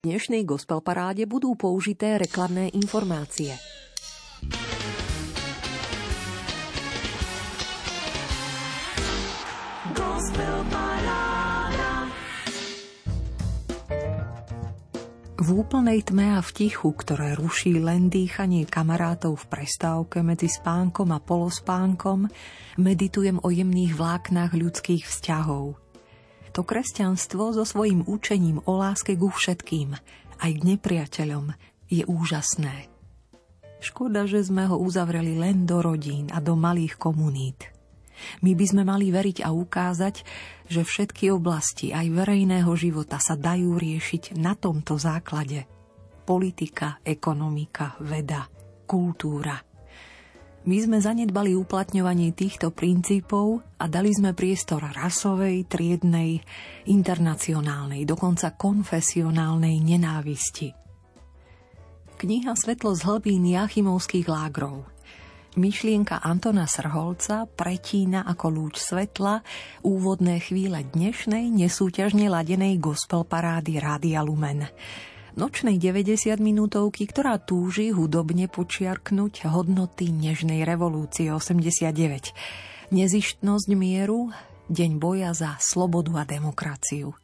Dnešnej gospel paráde budú použité reklamné informácie. V úplnej tme a v tichu, ktoré ruší len dýchanie kamarátov v prestávke medzi spánkom a polospánkom, meditujem o jemných vláknach ľudských vzťahov – to kresťanstvo so svojím učením o láske ku všetkým, aj k nepriateľom, je úžasné. Škoda, že sme ho uzavreli len do rodín a do malých komunít. My by sme mali veriť a ukázať, že všetky oblasti aj verejného života sa dajú riešiť na tomto základe. Politika, ekonomika, veda, kultúra – my sme zanedbali uplatňovanie týchto princípov a dali sme priestor rasovej, triednej, internacionálnej, dokonca konfesionálnej nenávisti. Kniha Svetlo z hlbín Jachimovských lágrov Myšlienka Antona Srholca pretína ako lúč svetla úvodné chvíle dnešnej nesúťažne ladenej gospel parády Rádia Lumen – nočnej 90 minútovky, ktorá túži hudobne počiarknúť hodnoty nežnej revolúcie 89. Nezištnosť mieru, deň boja za slobodu a demokraciu.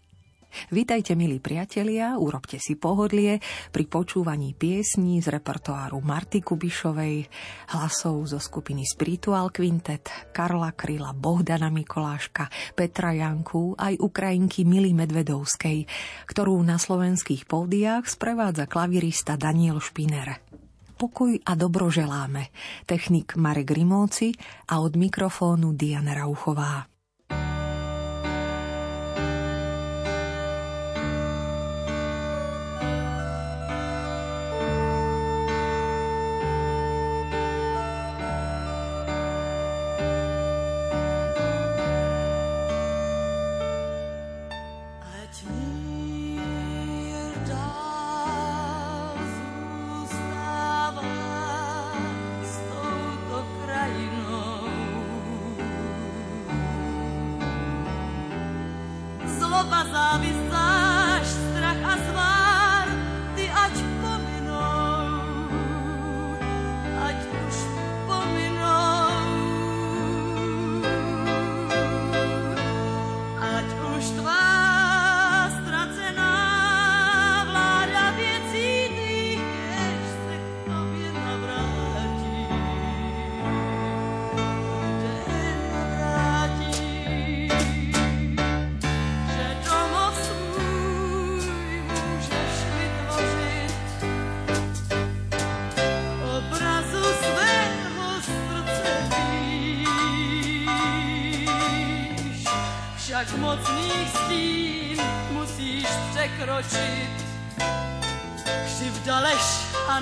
Vítajte, milí priatelia, urobte si pohodlie pri počúvaní piesní z repertoáru Marty Kubišovej, hlasov zo skupiny Spiritual Quintet, Karla Kryla, Bohdana Mikoláška, Petra Janku aj Ukrajinky Mily Medvedovskej, ktorú na slovenských pódiách sprevádza klavirista Daniel Špiner. Pokoj a dobro želáme. Technik Marek Rimóci a od mikrofónu Diana Rauchová.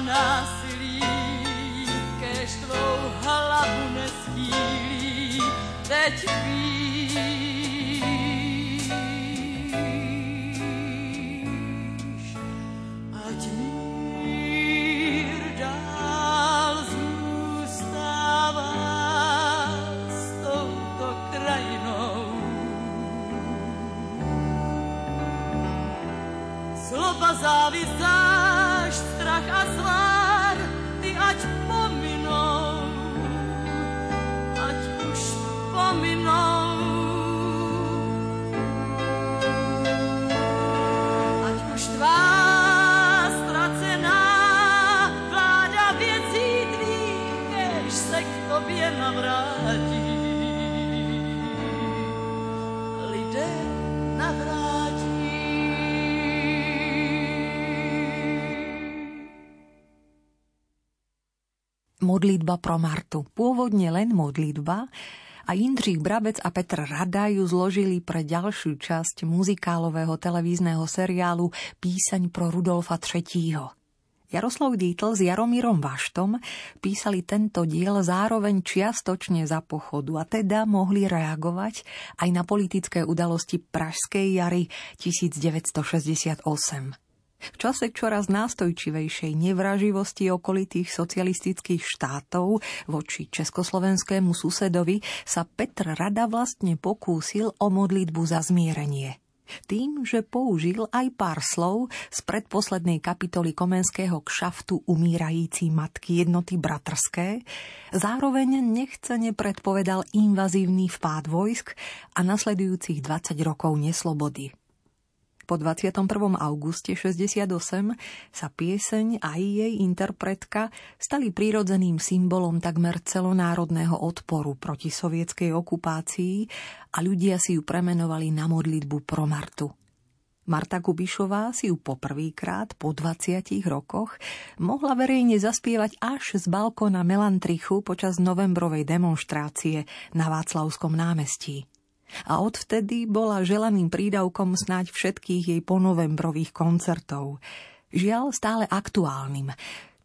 on. Modlitba pro Martu. Pôvodne len modlitba, a Jindřich Brabec a Petr Rada zložili pre ďalšiu časť muzikálového televízneho seriálu Písaň pro Rudolfa III. Jaroslav Dietl s Jaromírom Vaštom písali tento diel zároveň čiastočne za pochodu a teda mohli reagovať aj na politické udalosti Pražskej jary 1968. V čase čoraz nástojčivejšej nevraživosti okolitých socialistických štátov voči československému susedovi sa Petr Rada vlastne pokúsil o modlitbu za zmierenie. Tým, že použil aj pár slov z predposlednej kapitoly Komenského kšaftu umírající matky jednoty bratrské, zároveň nechcene predpovedal invazívny vpád vojsk a nasledujúcich 20 rokov neslobody. Po 21. auguste 68 sa pieseň a jej interpretka stali prírodzeným symbolom takmer celonárodného odporu proti sovietskej okupácii a ľudia si ju premenovali na modlitbu pro Martu. Marta Kubišová si ju poprvýkrát po 20 rokoch mohla verejne zaspievať až z balkóna Melantrichu počas novembrovej demonstrácie na Václavskom námestí a odvtedy bola želaným prídavkom snáď všetkých jej ponovembrových koncertov. Žiaľ stále aktuálnym,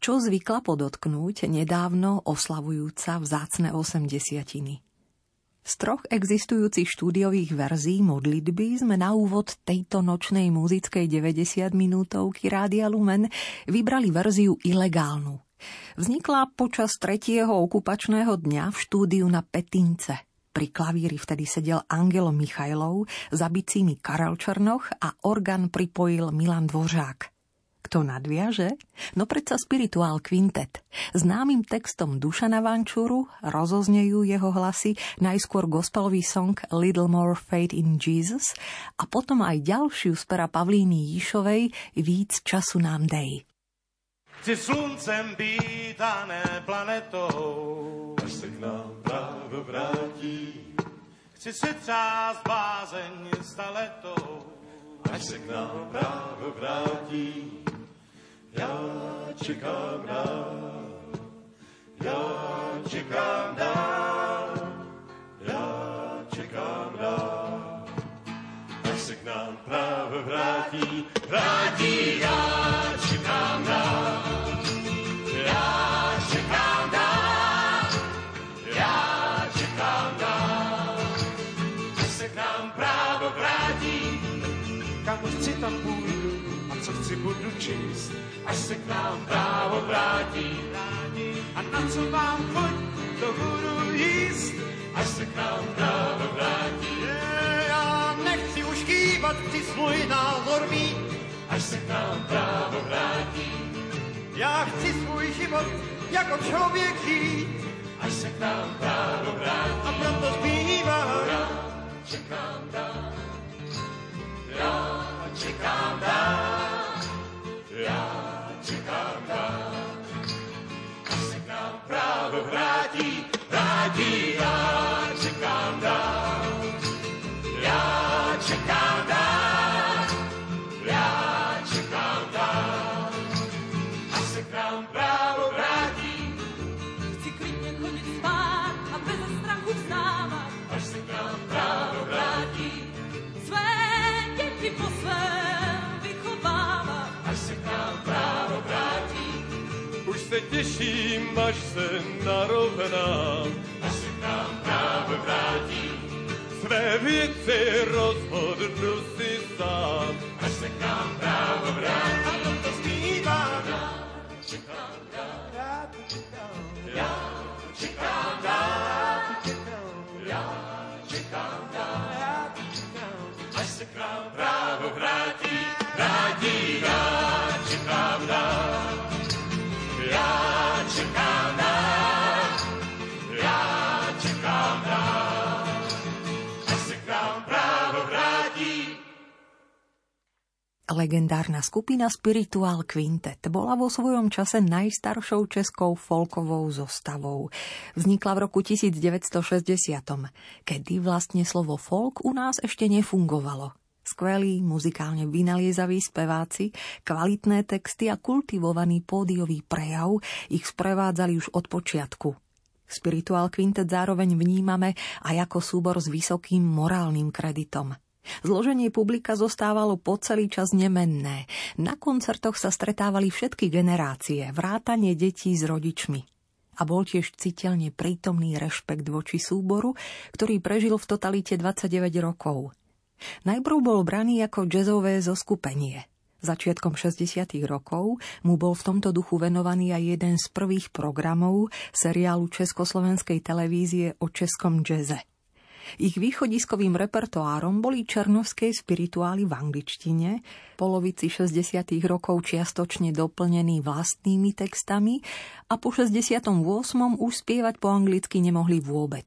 čo zvykla podotknúť nedávno oslavujúca vzácne 80 z troch existujúcich štúdiových verzií modlitby sme na úvod tejto nočnej muzickej 90 minútovky Rádia Lumen vybrali verziu ilegálnu. Vznikla počas tretieho okupačného dňa v štúdiu na Petince – pri klavíri vtedy sedel Angelo Michajlov, za bicími Karel Černoch a orgán pripojil Milan Dvořák. Kto nadviaže? No predsa Spirituál Quintet. Známym textom Dušana Vančuru rozoznejú jeho hlasy najskôr gospelový song Little More Faith in Jesus a potom aj ďalšiu z pera Pavlíny Jíšovej Víc času nám dej. Chci sluncem ne planetou, až se k nám právo vrátí. Chci si třást bázeň staletou, až se k nám právo vrátí. Já čekám dál, já čekám dál, já čekám dál. Až se k nám právo vrátí, vrátí, já budu číst, až se k nám právo vrátí. A na co vám choď, to budu jíst, až se k nám právo vrátí. Já nechci už kývat, chci svůj názor mít, až se k nám právo vrátí. Já chci svůj život jako člověk žít, až se k nám právo vrátí. A proto zpívám, já čekám dál. Já čekám dál, já čekám dál. Až se k nám právo vrátí, vrátí, já Už se těším, až se narovnám, až se k nám právo vrátí. Své věci rozhodnu si Legendárna skupina Spiritual Quintet bola vo svojom čase najstaršou českou folkovou zostavou. Vznikla v roku 1960, kedy vlastne slovo folk u nás ešte nefungovalo. Skvelí, muzikálne vynaliezaví speváci, kvalitné texty a kultivovaný pódiový prejav ich sprevádzali už od počiatku. Spiritual Quintet zároveň vnímame aj ako súbor s vysokým morálnym kreditom – Zloženie publika zostávalo po celý čas nemenné. Na koncertoch sa stretávali všetky generácie, vrátanie detí s rodičmi. A bol tiež citeľne prítomný rešpekt voči súboru, ktorý prežil v totalite 29 rokov. Najprv bol braný ako jazzové zoskupenie. Začiatkom 60. rokov mu bol v tomto duchu venovaný aj jeden z prvých programov seriálu Československej televízie o českom jazze. Ich východiskovým repertoárom boli černovské spirituály v angličtine, polovici 60. rokov čiastočne doplnený vlastnými textami a po 68. už spievať po anglicky nemohli vôbec.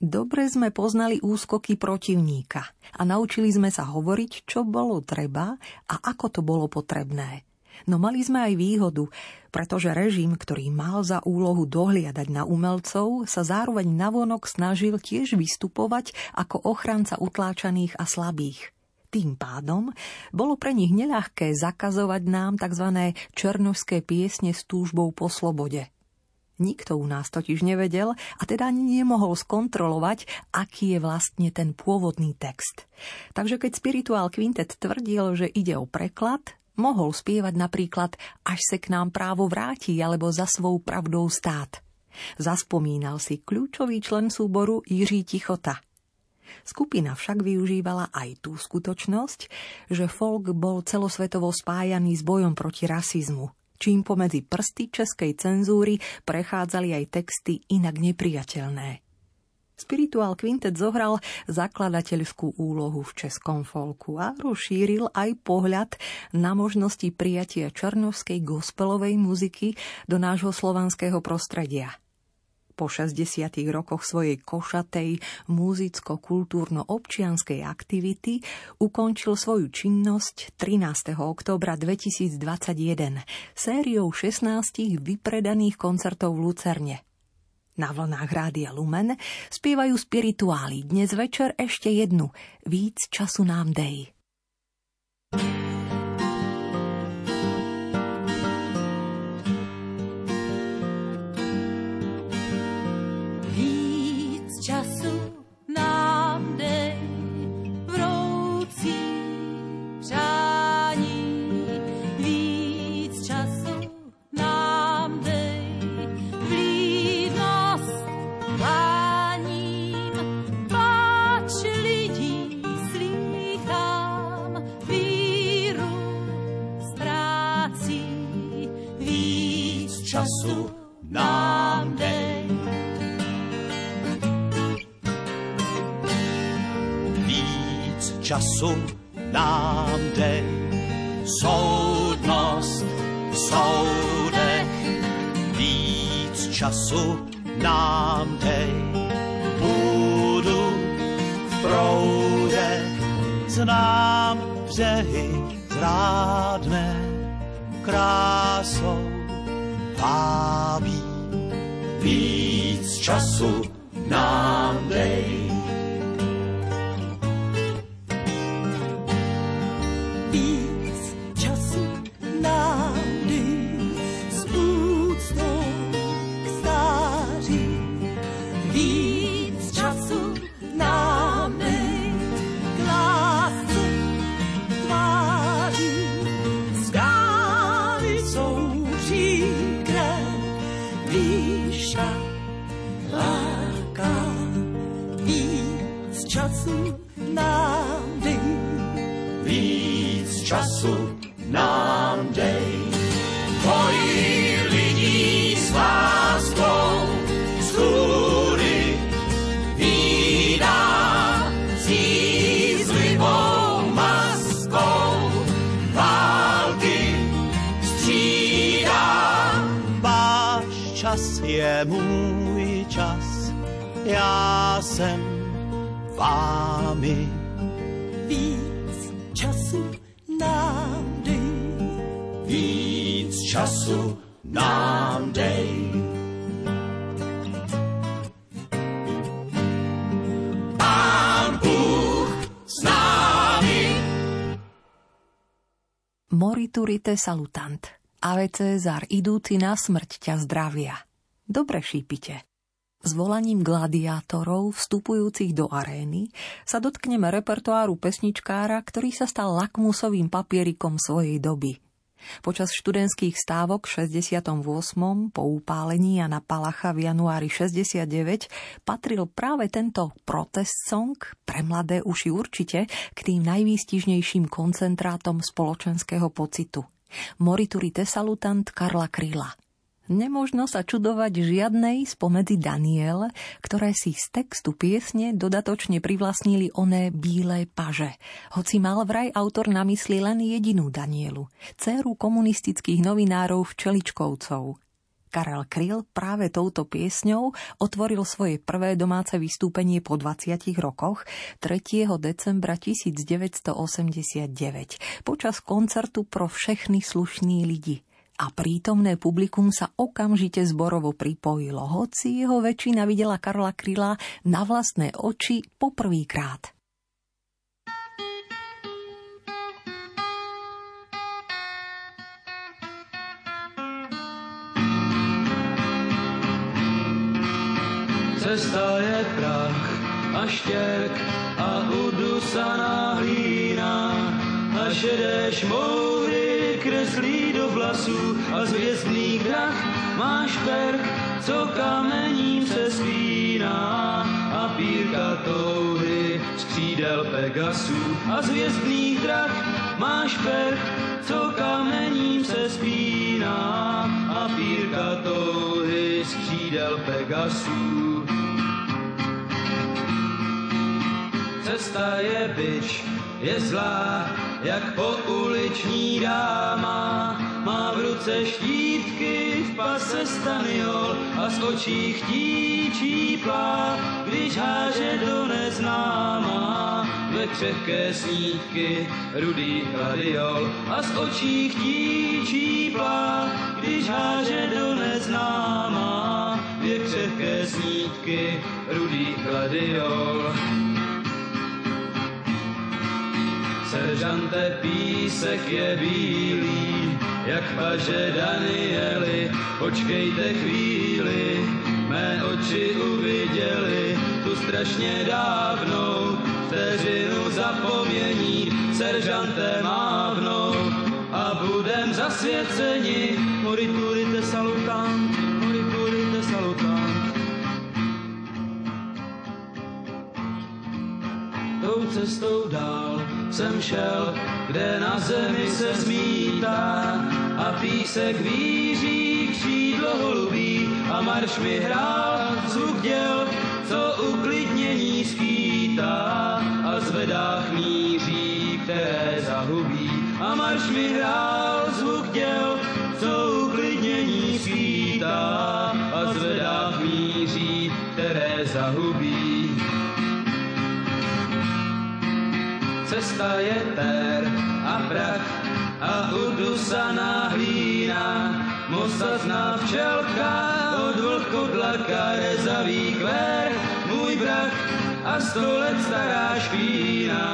Dobre sme poznali úskoky protivníka a naučili sme sa hovoriť, čo bolo treba a ako to bolo potrebné. No mali sme aj výhodu, pretože režim, ktorý mal za úlohu dohliadať na umelcov, sa zároveň navonok snažil tiež vystupovať ako ochranca utláčaných a slabých. Tým pádom bolo pre nich neľahké zakazovať nám tzv. černovské piesne s túžbou po slobode. Nikto u nás totiž nevedel a teda ani nemohol skontrolovať, aký je vlastne ten pôvodný text. Takže keď Spiritual Quintet tvrdil, že ide o preklad, Mohol spievať napríklad Až se k nám právo vráti alebo Za svou pravdou stát. Zaspomínal si kľúčový člen súboru Jiří Tichota. Skupina však využívala aj tú skutočnosť, že folk bol celosvetovo spájaný s bojom proti rasizmu, čím pomedzi prsty českej cenzúry prechádzali aj texty inak nepriateľné. Spiritual Quintet zohral zakladateľskú úlohu v českom folku a rozšíril aj pohľad na možnosti prijatia černovskej gospelovej muziky do nášho slovanského prostredia. Po 60 rokoch svojej košatej muzicko-kultúrno-občianskej aktivity ukončil svoju činnosť 13. oktobra 2021 sériou 16 vypredaných koncertov v Lucerne – na vlnách Rádia Lumen spievajú spirituáli. Dnes večer ešte jednu. Víc času nám dej. Času nám dej. Soudnost v soudech, víc času nám dej. Budu v proudech, znám břehy zrádné, krásou vábí. Víc času nám dej. Bị Moriturite salutant. Ave Cezar, idúci na smrť ťa zdravia. Dobre šípite. S volaním gladiátorov vstupujúcich do arény sa dotkneme repertoáru pesničkára, ktorý sa stal lakmusovým papierikom svojej doby – Počas študentských stávok v 68. po upálení Jana Palacha v januári 69 patril práve tento protest song, pre mladé uši určite, k tým najvýstižnejším koncentrátom spoločenského pocitu. Morituri Tesalutant Karla Kryla. Nemožno sa čudovať žiadnej spomedzi Daniel, ktoré si z textu piesne dodatočne privlastnili oné bílé paže. Hoci mal vraj autor na mysli len jedinú Danielu, dceru komunistických novinárov Včeličkovcov. Karel Kryl práve touto piesňou otvoril svoje prvé domáce vystúpenie po 20 rokoch 3. decembra 1989 počas koncertu pro všechny slušní lidi a prítomné publikum sa okamžite zborovo pripojilo, hoci jeho väčšina videla Karla Kryla na vlastné oči poprvýkrát. Cesta je prach a štěrk a udusaná hlína a šedé šmoury kreslí vlasů a z hvězdných drah máš perk, co kamením se spíná a pírka touhy z křídel Pegasů a z hvězdných drah máš perk, co kamením se spíná a pírka touhy z křídel Pegasů. Cesta je byč, je zlá, jak pouliční dáma. Má v ruce štítky, v pase staniol a z očí chtíčí když háže do neznáma. Ve křehké snídky rudý gladiol a z očí chtíčí když háže do neznáma. Ve křehké snídky rudý gladiol. Seržante písek je bílý, jak paže Danieli, počkejte chvíli, mé oči uviděli tu strašně dávnou vteřinu zapomnění, seržante mávnou a budem zasvěceni, moriturite salutant, moriturite salutant. Tou cestou dál jsem šel, kde na zemi se zmítá a písek víří křídlo holubí a marš mi hrál zvuk děl, co uklidnění skýtá a zvedách míří, které zahubí. A marš mi hrál zvuk děl, co uklidnění skýtá a zvedách míří, které zahubí. Cesta je tér a prach a udusaná hlína, mosazná včelka od vlkodlaka rezavý kvér, můj brach a sto let stará špína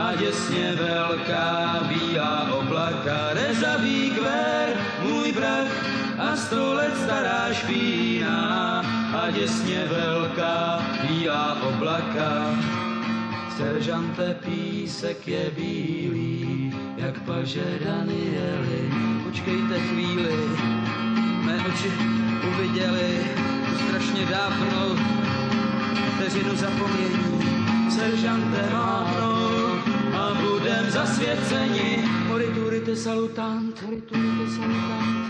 a děsně velká bílá oblaka, rezavý kvér, můj brach a sto let stará špína a děsně velká bílá oblaka. Seržante písek je bílý, jak paže Danieli. Počkejte chvíli, mé oči uviděli strašně dávnou vteřinu zapomnění. Seržante mávnou a budem zasvěceni. Moriturite salutant, moriturite salutant.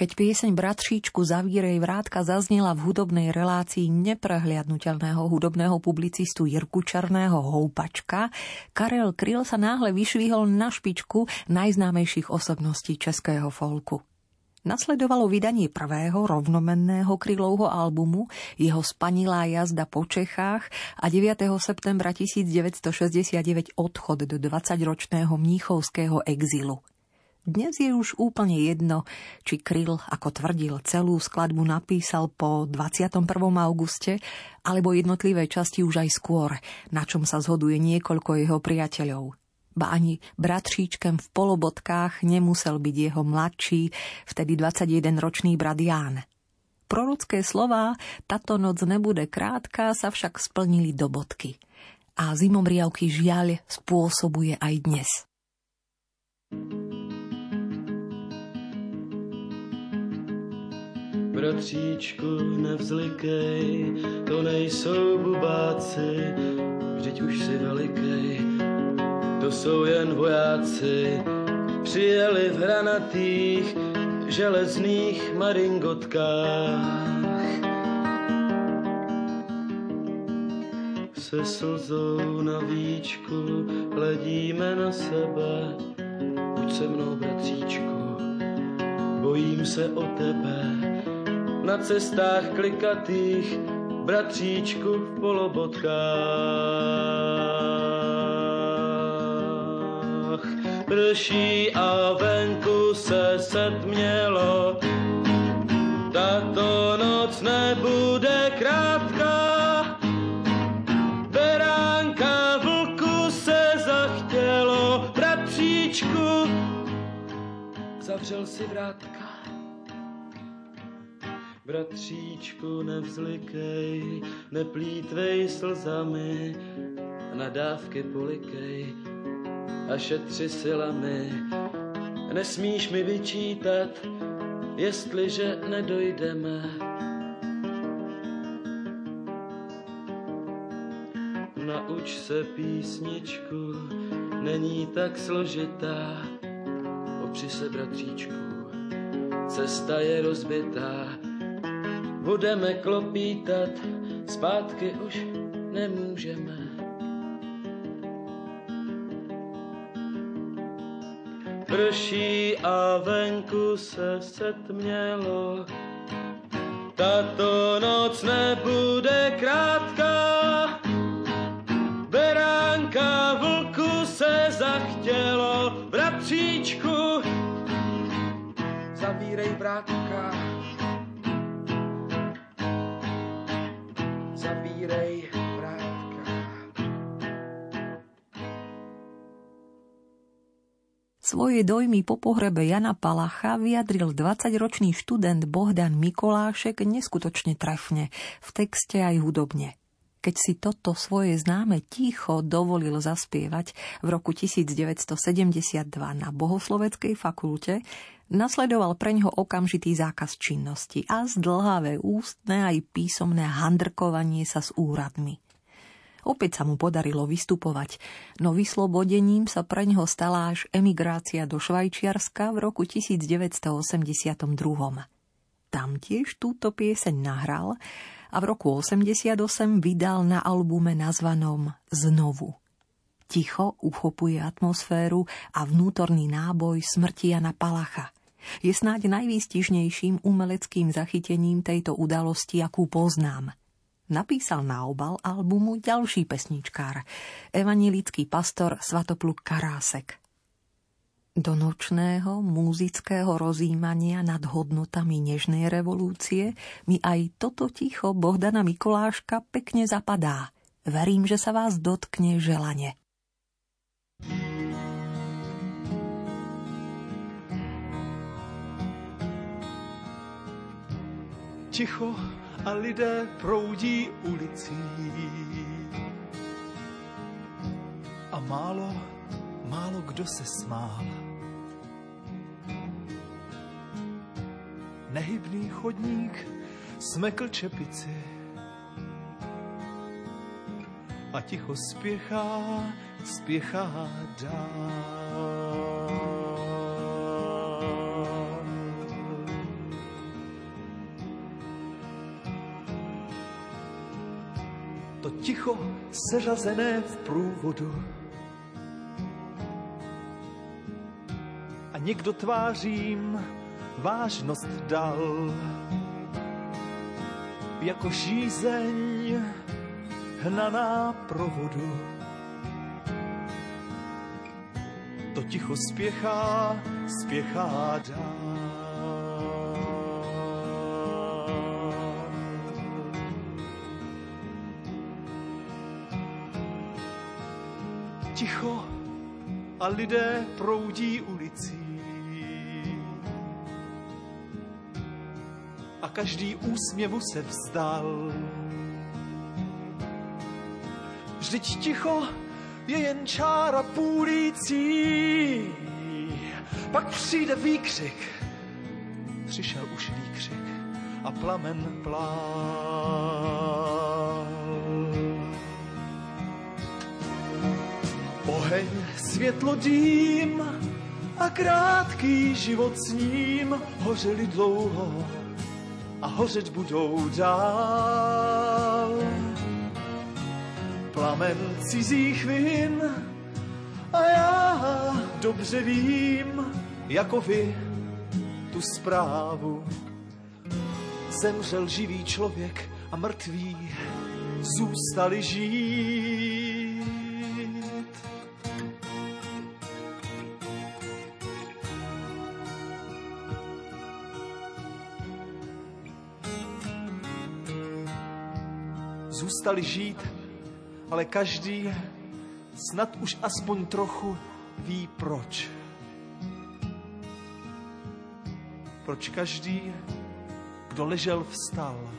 Keď pieseň Bratříčku zavírej vrátka zaznela v hudobnej relácii neprehliadnutelného hudobného publicistu Jirku Černého Houpačka, Karel Kryl sa náhle vyšvihol na špičku najznámejších osobností českého folku. Nasledovalo vydanie prvého rovnomenného krylovho albumu, jeho spanilá jazda po Čechách a 9. septembra 1969 odchod do 20-ročného mníchovského exilu. Dnes je už úplne jedno, či Kryl, ako tvrdil, celú skladbu napísal po 21. auguste, alebo jednotlivé časti už aj skôr, na čom sa zhoduje niekoľko jeho priateľov. Ba ani bratříčkem v polobodkách nemusel byť jeho mladší, vtedy 21-ročný brat Ján. Prorocké slová, táto noc nebude krátka, sa však splnili do bodky. A zimomriavky žiaľ spôsobuje aj dnes. thank you Bratříčku, nevzlikej, to nejsou bubáci, vždyť už si velikej. To jsou jen vojáci, přijeli v hranatých železných maringotkách. Se slzou na víčku hledíme na sebe, buď se mnou, bratříčku, bojím se o tebe. Na cestách klikatých, bratříčku v polobotkách. Prší a venku se setmělo, tato noc nebude krátká. Beránka se zachtělo, bratříčku, zavřel si vrátka. Bratříčku, nevzlikej, neplítvej slzami, nadávky polikej a šetři silami. Nesmíš mi vyčítat, jestliže nedojdeme. Nauč se písničku, není tak složitá, opři se bratříčku, cesta je rozbitá, budeme klopítat, zpátky už nemůžeme. Prší a venku se setmělo, tato noc nebude krátká. Beránka vlku se zachtělo, bratříčku, zavírej vrátka. Zavírej vrátka. Svoje dojmy po pohrebe Jana Palacha vyjadril 20-ročný študent Bohdan Mikolášek neskutočne trefne, v texte aj hudobne. Keď si toto svoje známe ticho dovolil zaspievať v roku 1972 na Bohosloveckej fakulte, nasledoval preňho okamžitý zákaz činnosti a zdlhavé ústne aj písomné handrkovanie sa s úradmi. Opäť sa mu podarilo vystupovať, no vyslobodením sa pre neho stala až emigrácia do Švajčiarska v roku 1982. Tam tiež túto pieseň nahral a v roku 88 vydal na albume nazvanom Znovu. Ticho uchopuje atmosféru a vnútorný náboj smrti Jana Palacha. Je snáď najvýstižnejším umeleckým zachytením tejto udalosti, akú poznám – napísal na obal albumu ďalší pesničkár, evanilický pastor Svatopluk Karásek. Do nočného múzického rozímania nad hodnotami nežnej revolúcie mi aj toto ticho Bohdana Mikoláška pekne zapadá. Verím, že sa vás dotkne želanie. Ticho a lidé proudí ulicí. A málo, málo kdo se smál. Nehybný chodník smekl čepici a ticho spěchá, spěchá dál. Ticho seřazené v průvodu. A někdo tvářím vážnost dal, jako žízeň hnaná provodu. To ticho spěchá, spěchá dál. Ticho a lidé proudí ulicí. A každý úsměvu se vzdal. Vždyť ticho je jen čára půlící. Pak přijde výkřik. Přišel už výkřik a plamen plál. Oheň, světlo, dým a krátký život s ním hořeli dlouho a hořet budou dál. Plamen cizích vin a já dobře vím, jako vy, tu zprávu. Zemřel živý člověk a mrtví zůstali žít. Zůstali žít, ale každý snad už aspoň trochu ví proč. Proč každý, kdo ležel, vstal.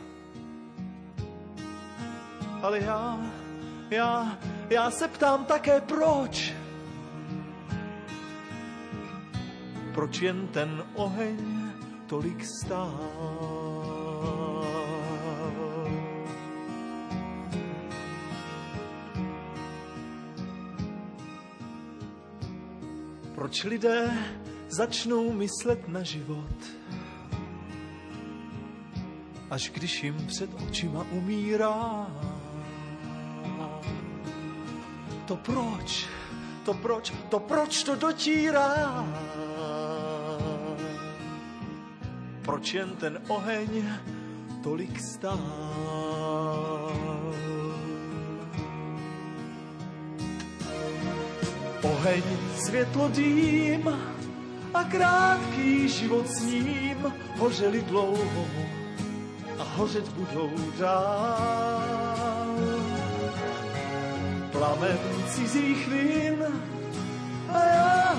Ale já, já, já se ptám také proč. Proč jen ten oheň tolik stál? Proč lidé začnou myslet na život, až když jim před očima umírá? To proč, to proč, to proč to dotírá? Proč jen ten oheň tolik stál? Oheň, světlo, dým a krátký život s ním hořeli dlouho a hořet budou dál. Plamen cizích vin a já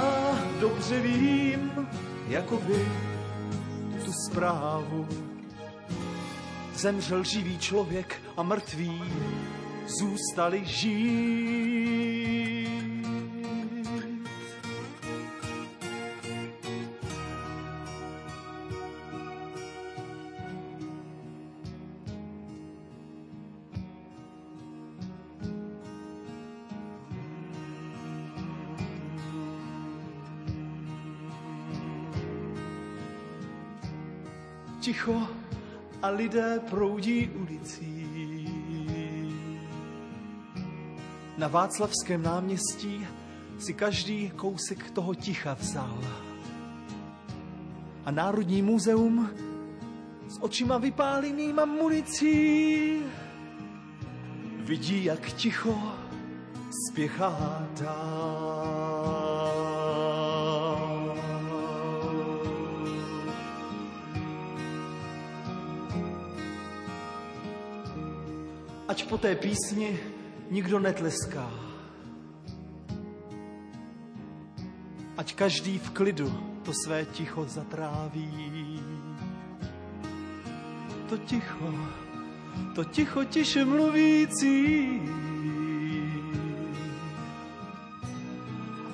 dobře vím, jako vy, tu zprávu. Zemřel živý člověk a mrtvý zůstali žít. Ticho a lidé proudí ulicí. Na Václavském náměstí si každý kousek toho ticha vzal. A Národní muzeum s očima vypálenýma municí vidí, jak ticho spěchá dál. Ať po té písni nikdo netleská. Ať každý v klidu to své ticho zatráví. To ticho, to ticho tiše mluvící.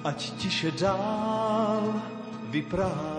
Ať tiše dál vypráví.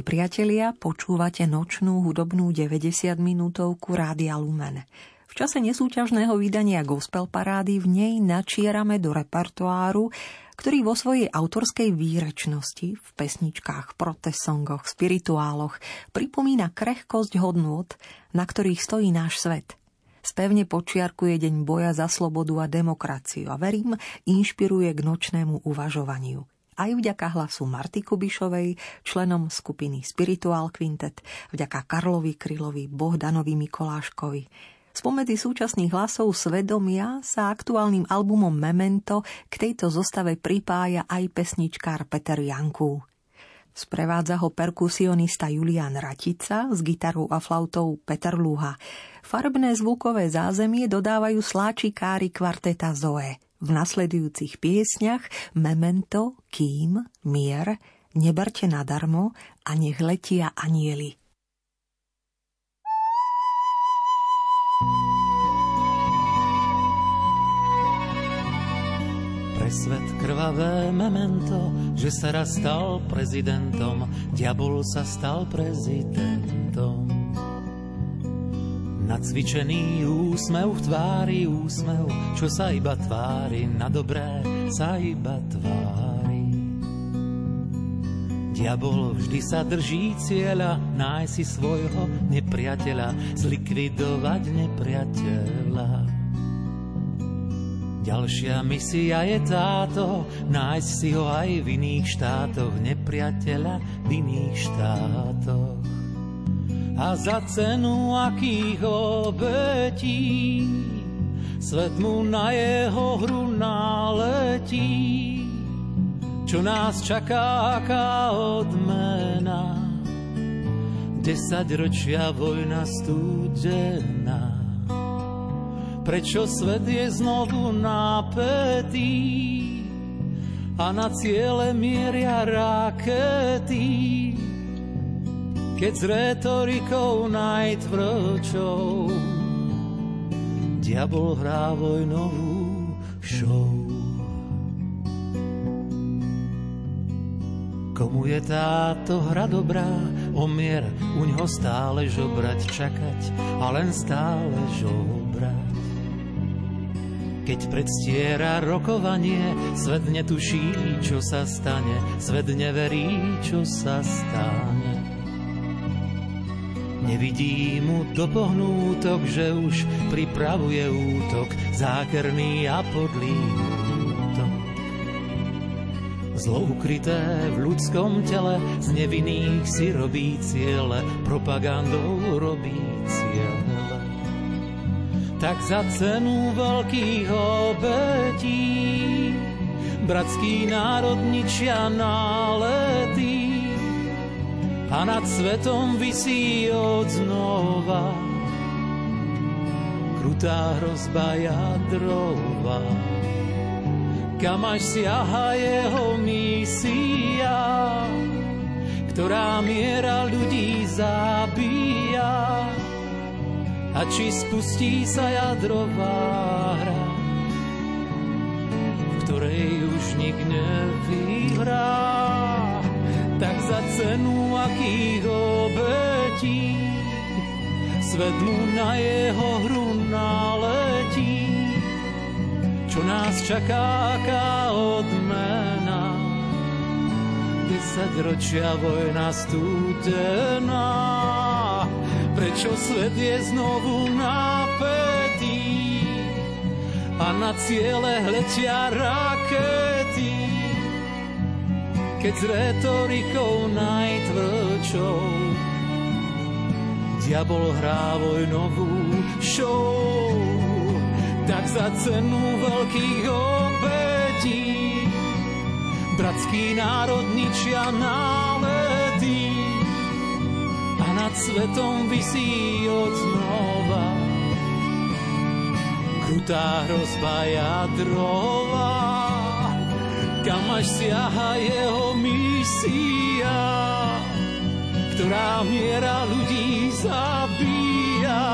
Milí priatelia, počúvate nočnú hudobnú 90 minútovku Rádia Lumen. V čase nesúťažného vydania Gospel Parády v nej načierame do repertoáru, ktorý vo svojej autorskej výrečnosti v pesničkách, protesongoch, spirituáloch pripomína krehkosť hodnôt, na ktorých stojí náš svet. Spevne počiarkuje deň boja za slobodu a demokraciu a verím, inšpiruje k nočnému uvažovaniu – aj vďaka hlasu Marty Kubišovej, členom skupiny Spiritual Quintet, vďaka Karlovi Krylovi, Bohdanovi Mikoláškovi. Spomedzi súčasných hlasov Svedomia sa aktuálnym albumom Memento k tejto zostave pripája aj pesničkár Peter Janku. Sprevádza ho perkusionista Julian Ratica s gitarou a flautou Peter Luha. Farbné zvukové zázemie dodávajú sláčikári kvarteta Zoe – v nasledujúcich piesňach Memento, Kým, Mier, Neberte nadarmo a nech letia anieli. Pre svet krvavé memento, že sa raz stal prezidentom, diabol sa stal prezidentom. Nacvičený úsmev v tvári, úsmev, čo sa iba tvári, na dobré sa iba tvári. Diabol vždy sa drží cieľa, nájsť si svojho nepriateľa, zlikvidovať nepriateľa. Ďalšia misia je táto, nájsť si ho aj v iných štátoch, nepriateľa v iných štátoch a za cenu akých obetí svet mu na jeho hru naletí. Čo nás čaká, aká odmena, desať ročia vojna studená. Prečo svet je znovu napätý a na ciele mieria rakety? Keď s retorikou najtvrdšou diabol hrá vojnovú show. Komu je táto hra dobrá, omier u ňoho stále žobrať, čakať a len stále žobrať. Keď predstiera rokovanie, svet netuší, čo sa stane, svet neverí, čo sa stane. Nevidí mu do pohnútok, že už pripravuje útok, zákerný a podlý útok. Zlo ukryté v ľudskom tele, z nevinných si robí ciele, propagandou robí ciele. Tak za cenu veľkých obetí bratský národ ničia nálety a nad svetom vysí od znova krutá hrozba jadrová. Kam až siaha jeho misia, ktorá miera ľudí zabíja. A či spustí sa jadrová hra, v ktorej už nik nevyhrá tak za cenu akých obetí svet mu na jeho hru naletí. Čo nás čaká, aká odmena, desať ročia vojna studená. Prečo svet je znovu napätý a na ciele hletia rakety? Keď s retorikou najtvrdšou diabol hrá vojnovú show, tak za cenu veľkých obetí bratský národ ničia nálety a nad svetom vysí od znova krutá hrozba jadrová kam až siaha jeho misia, ktorá miera ľudí zabíja.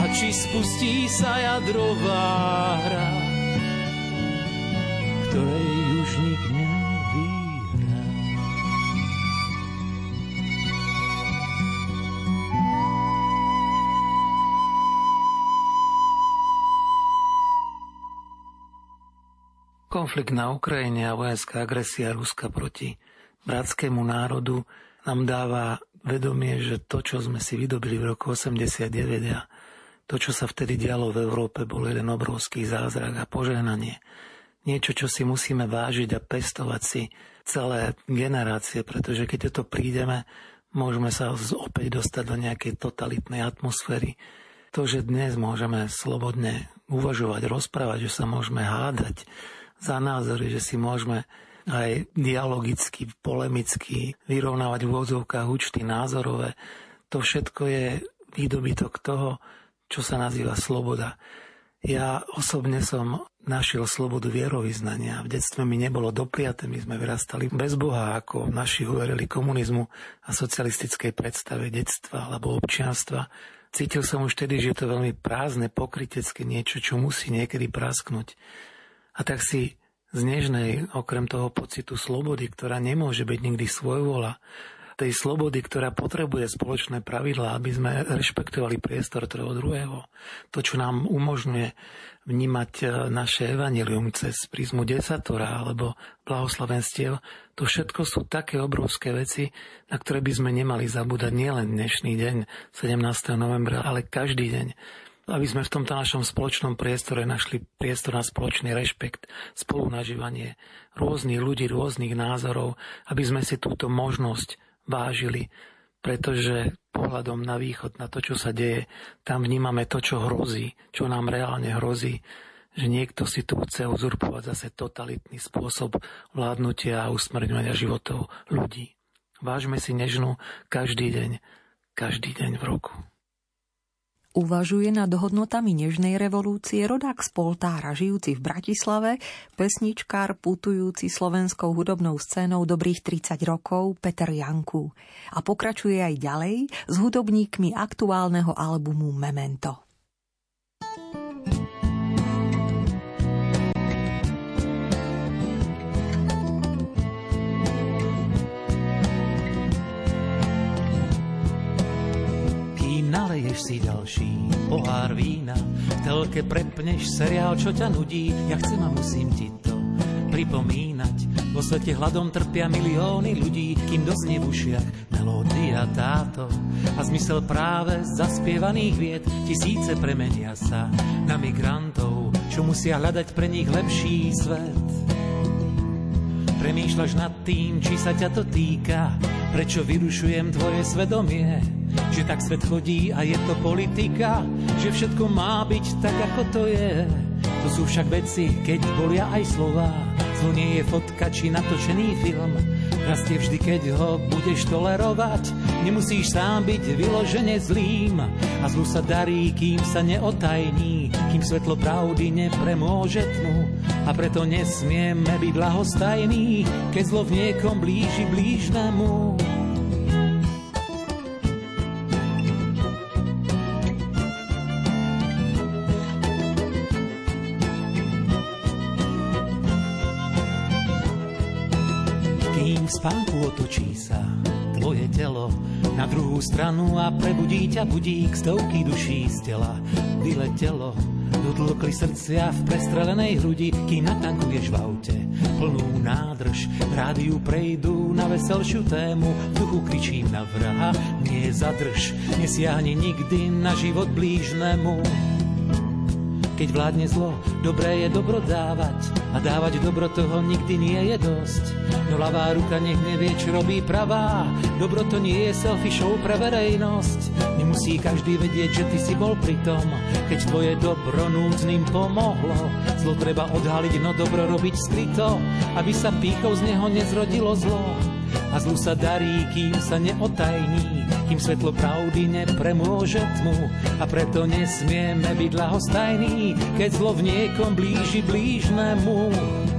A či spustí sa jadrová hra, ktorej už nik Konflikt na Ukrajine a vojenská agresia Ruska proti bratskému národu nám dáva vedomie, že to, čo sme si vydobili v roku 89 a to, čo sa vtedy dialo v Európe, bol jeden obrovský zázrak a požehnanie. Niečo, čo si musíme vážiť a pestovať si celé generácie, pretože keď to prídeme, môžeme sa opäť dostať do nejakej totalitnej atmosféry. To, že dnes môžeme slobodne uvažovať, rozprávať, že sa môžeme hádať, za názory, že si môžeme aj dialogicky, polemicky vyrovnávať v úvodzovkách účty názorové. To všetko je výdobytok toho, čo sa nazýva sloboda. Ja osobne som našiel slobodu vierovýznania. V detstve mi nebolo dopriate, my sme vyrastali bez Boha, ako naši uverili komunizmu a socialistickej predstave detstva alebo občianstva. Cítil som už tedy, že je to veľmi prázdne, pokrytecké niečo, čo musí niekedy prasknúť. A tak si z nežnej, okrem toho pocitu slobody, ktorá nemôže byť nikdy svojvola, tej slobody, ktorá potrebuje spoločné pravidlá, aby sme rešpektovali priestor toho druhého. To, čo nám umožňuje vnímať e, naše evanilium cez prízmu desatora alebo blahoslavenstiev, to všetko sú také obrovské veci, na ktoré by sme nemali zabúdať nielen dnešný deň, 17. novembra, ale každý deň aby sme v tomto našom spoločnom priestore našli priestor na spoločný rešpekt, spolunažívanie rôznych ľudí, rôznych názorov, aby sme si túto možnosť vážili, pretože pohľadom na východ, na to, čo sa deje, tam vnímame to, čo hrozí, čo nám reálne hrozí, že niekto si tu chce uzurpovať zase totalitný spôsob vládnutia a usmrňovania životov ľudí. Vážme si nežnú každý deň, každý deň v roku. Uvažuje nad hodnotami nežnej revolúcie rodák z Poltára, žijúci v Bratislave, pesničkár putujúci slovenskou hudobnou scénou dobrých 30 rokov Peter Janku. A pokračuje aj ďalej s hudobníkmi aktuálneho albumu Memento. Naleješ si ďalší pohár vína, v telke prepneš seriál, čo ťa nudí, ja chcem a musím ti to pripomínať. Vo svete hladom trpia milióny ľudí, kým dosnie v ušiach melódia táto. A zmysel práve zaspievaných vied tisíce premenia sa na migrantov, čo musia hľadať pre nich lepší svet. Premýšľaš nad tým, či sa ťa to týka, prečo vyrušujem tvoje svedomie, že tak svet chodí a je to politika, že všetko má byť tak, ako to je. To sú však veci, keď bolia aj slova. Zlo nie je fotka či natočený film. Rastie vždy, keď ho budeš tolerovať. Nemusíš sám byť vyložene zlým. A zlu sa darí, kým sa neotajní, kým svetlo pravdy nepremôže tmu. A preto nesmieme byť lahostajní, keď zlo v niekom blíži blížnemu. spánku otočí sa tvoje telo na druhú stranu a prebudí ťa budík stovky duší z tela. Vyletelo do tlokli srdcia v prestrelenej hrudi, kým natankuješ v aute plnú nádrž. V rádiu prejdú na veselšiu tému, v duchu kričím na vraha, nie zadrž, nesiahni nikdy na život blížnemu. Keď vládne zlo, dobré je dobro dávať a dávať dobro toho nikdy nie je dosť. No ľavá ruka nech nevie, čo robí pravá. Dobro to nie je selfie show pre verejnosť. Nemusí každý vedieť, že ty si bol pri tom, keď tvoje dobro núdznym pomohlo. Zlo treba odhaliť, no dobro robiť skryto, aby sa pýchou z neho nezrodilo zlo. A zlu sa darí, kým sa neotajní, kým svetlo pravdy nepremôže tmu. A preto nesmieme byť lahostajní, keď zlo v niekom blíži blížnemu.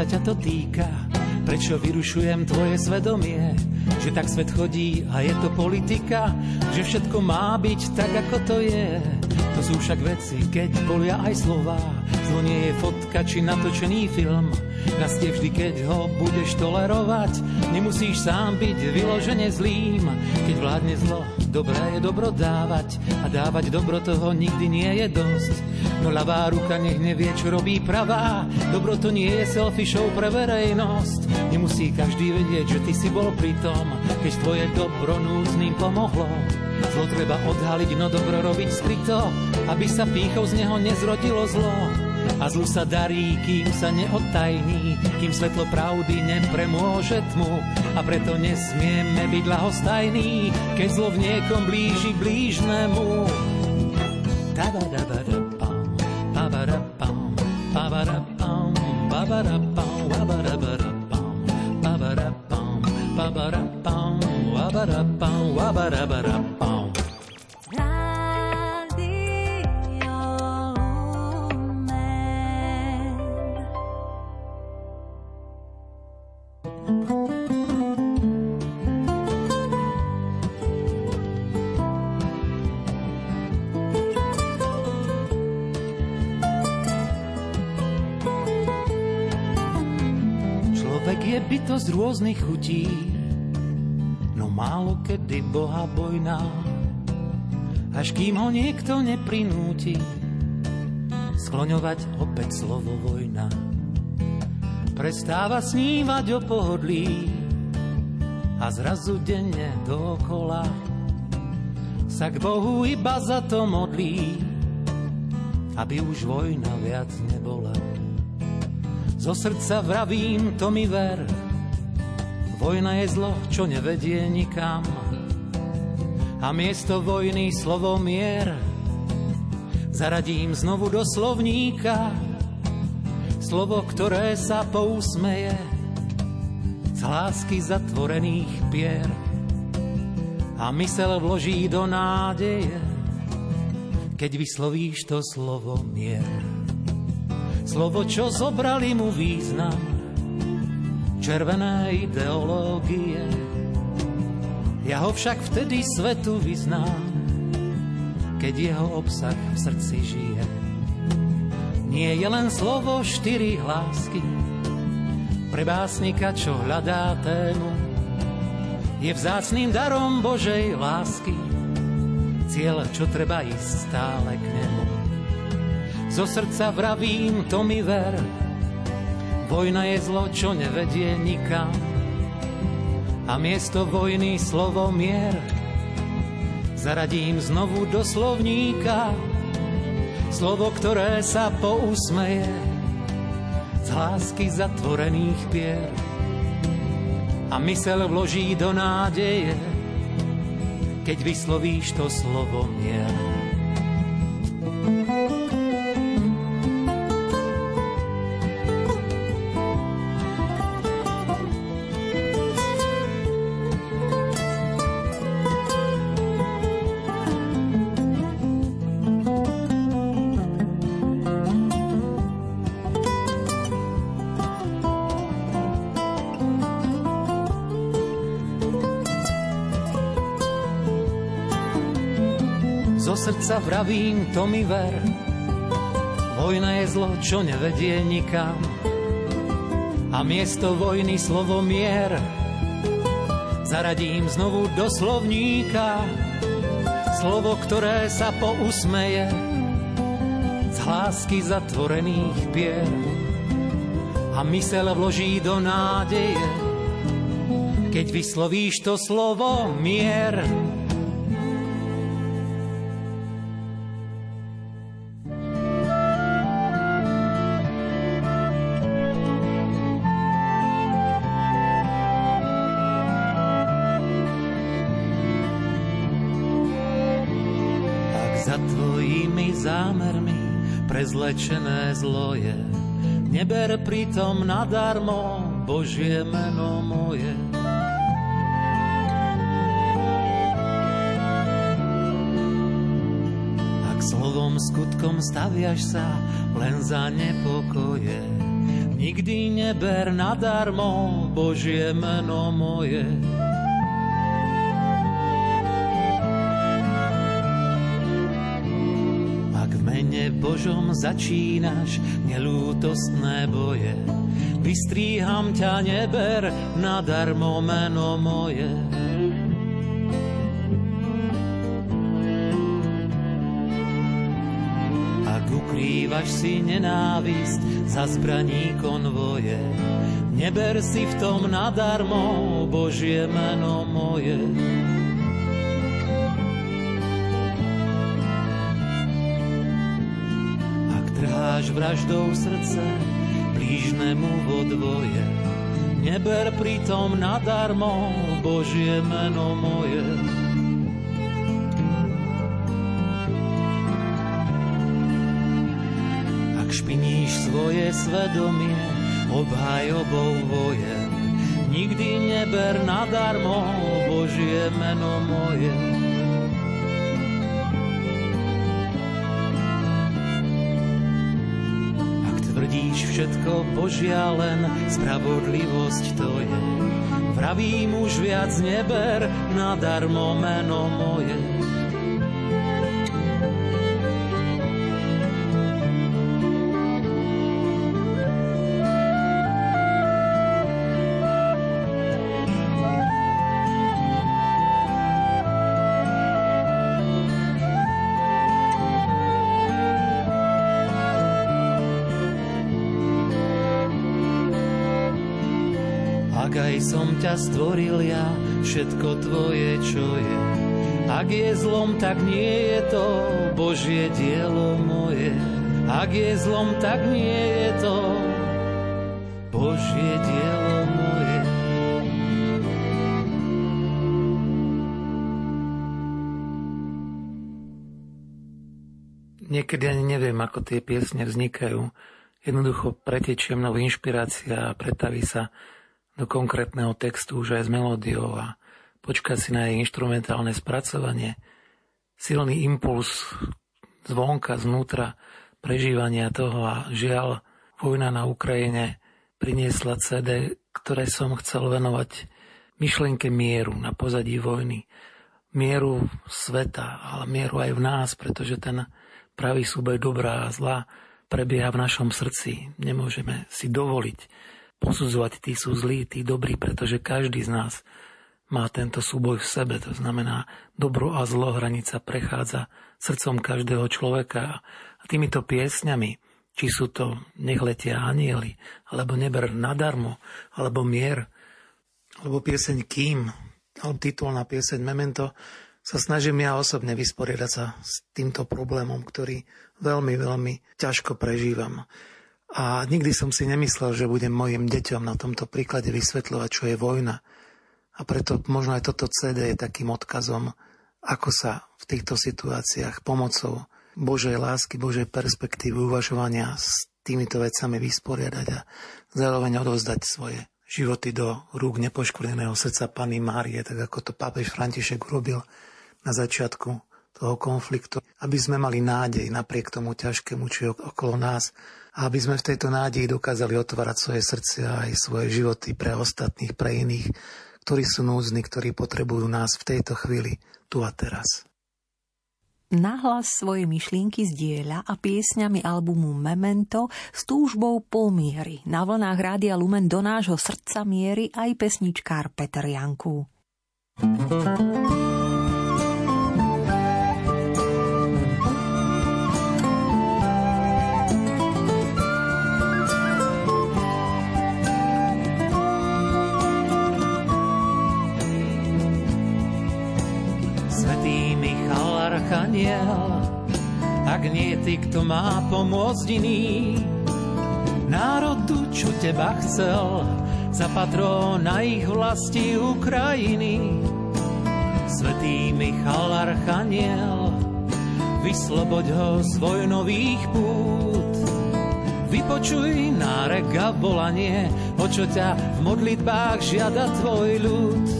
Sa ťa to týka, prečo vyrušujem tvoje svedomie, že tak svet chodí a je to politika, že všetko má byť tak, ako to je. To sú však veci, keď bolia aj slova, zlo nie je fotka či natočený film, rastie vždy, keď ho budeš tolerovať, nemusíš sám byť vyložene zlým, keď vládne zlo, dobré je dobro dávať a dávať dobro toho nikdy nie je dosť. No ľavá ruka nech nevie, čo robí pravá. Dobro to nie je selfie show pre verejnosť. Nemusí každý vedieť, že ty si bol pri tom, keď tvoje dobro núzným pomohlo. Zlo treba odhaliť, no dobro robiť skryto, aby sa pýchou z neho nezrodilo zlo. A zlu sa darí, kým sa neodtajní, kým svetlo pravdy nepremôže tmu. A preto nesmieme byť lahostajní, keď zlo v niekom blíži blížnemu. Da-da-da-da-da. Radio Boha bojná, až kým ho niekto neprinúti, skloňovať opäť slovo vojna. Prestáva snívať o pohodlí a zrazu denne dokola sa k Bohu iba za to modlí, aby už vojna viac nebola. Zo srdca vravím, to mi ver, vojna je zlo, čo nevedie nikam. A miesto vojny slovo mier zaradím znovu do slovníka. Slovo, ktoré sa pousmeje z lásky zatvorených pier a mysel vloží do nádeje, keď vyslovíš to slovo mier. Slovo, čo zobrali mu význam, červené ideológie. Ja ho však vtedy svetu vyznám, keď jeho obsah v srdci žije. Nie je len slovo štyri hlásky, pre básnika, čo hľadá tému, je vzácným darom Božej lásky, cieľ, čo treba ísť stále k nemu. Zo srdca vravím, to mi ver. Vojna je zlo, čo nevedie nikam. A miesto vojny slovo mier zaradím znovu do slovníka. Slovo, ktoré sa pousmeje z lásky zatvorených pier. A mysel vloží do nádeje, keď vyslovíš to slovo mier. Srdca vravím, to mi ver. Vojna je zlo, čo nevedie nikam. A miesto vojny slovo mier zaradím znovu do slovníka. Slovo, ktoré sa pousmeje z hlásky zatvorených pier. A mysel vloží do nádeje, keď vyslovíš to slovo mier. Prezlečené zloje. Neber pritom nadarmo Božie meno moje. Ak slovom, skutkom staviaš sa len za nepokoje, nikdy neber nadarmo Božie meno moje. Božom začínaš nelútostné boje. Vystríham ťa, neber nadarmo meno moje. Ak ukrývaš si nenávisť za zbraní konvoje, neber si v tom nadarmo Božie meno moje. Trháš vraždou srdce blížnemu vo dvoje. Neber pritom nadarmo Božie meno moje. Ak špiníš svoje svedomie obhajobou voje, nikdy neber nadarmo Božie meno moje. Všetko Božia len spravodlivosť to je. Vravím už viac neber nadarmo meno moje. Som ťa stvoril ja, všetko tvoje, čo je. Ak je zlom, tak nie je to Božie dielo moje. Ak je zlom, tak nie je to Božie dielo moje. Niekedy ani neviem, ako tie piesne vznikajú. Jednoducho pretečie mnou inšpirácia a pretaví sa do konkrétneho textu už aj s melódiou a počkať si na jej instrumentálne spracovanie. Silný impuls zvonka, znútra, prežívania toho a žiaľ, vojna na Ukrajine priniesla CD, ktoré som chcel venovať myšlienke mieru na pozadí vojny. Mieru sveta, ale mieru aj v nás, pretože ten pravý súboj dobrá a zla prebieha v našom srdci. Nemôžeme si dovoliť posudzovať, tí sú zlí, tí dobrí, pretože každý z nás má tento súboj v sebe. To znamená, dobro a zlo hranica prechádza srdcom každého človeka. A týmito piesňami, či sú to Nech letia anieli, alebo Neber nadarmo, alebo Mier, alebo pieseň Kým, alebo titulná pieseň Memento, sa snažím ja osobne vysporiadať sa s týmto problémom, ktorý veľmi, veľmi ťažko prežívam. A nikdy som si nemyslel, že budem mojim deťom na tomto príklade vysvetľovať, čo je vojna. A preto možno aj toto CD je takým odkazom, ako sa v týchto situáciách pomocou Božej lásky, Božej perspektívy uvažovania s týmito vecami vysporiadať a zároveň odovzdať svoje životy do rúk nepoškvrneného srdca Pany Márie, tak ako to pápež František urobil na začiatku toho konfliktu, aby sme mali nádej napriek tomu ťažkému, čo je okolo nás aby sme v tejto nádeji dokázali otvárať svoje srdcia aj svoje životy pre ostatných, pre iných, ktorí sú núzni, ktorí potrebujú nás v tejto chvíli, tu a teraz. Nahlas svoje myšlienky zdieľa a piesňami albumu Memento s túžbou polmiery. Na vlnách Rádia Lumen do nášho srdca miery aj pesničkár Peter Janku. thank you aniel, ak nie ty, kto má pomôcť iný. Národu, čo teba chcel, za patrona ich vlasti Ukrajiny. Svetý Michal Archaniel, vysloboď ho z vojnových pút. Vypočuj nárek a volanie, o čo ťa v modlitbách žiada tvoj ľud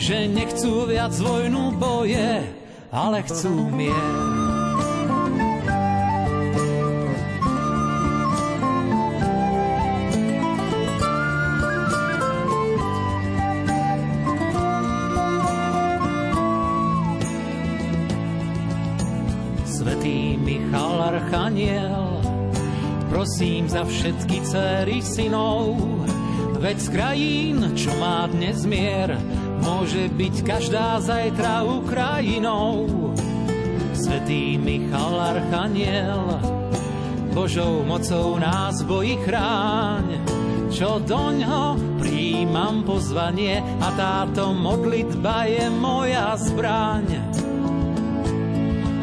že nechcú viac vojnu boje, ale chcú mier. Archaniel, prosím za všetky céry synov, veď z krajín, čo má dnes mier, Môže byť každá zajtra Ukrajinou. Svetý Michal Archaniel, Božou mocou nás bojí chráň, čo doňho príjmam pozvanie a táto modlitba je moja zbraň.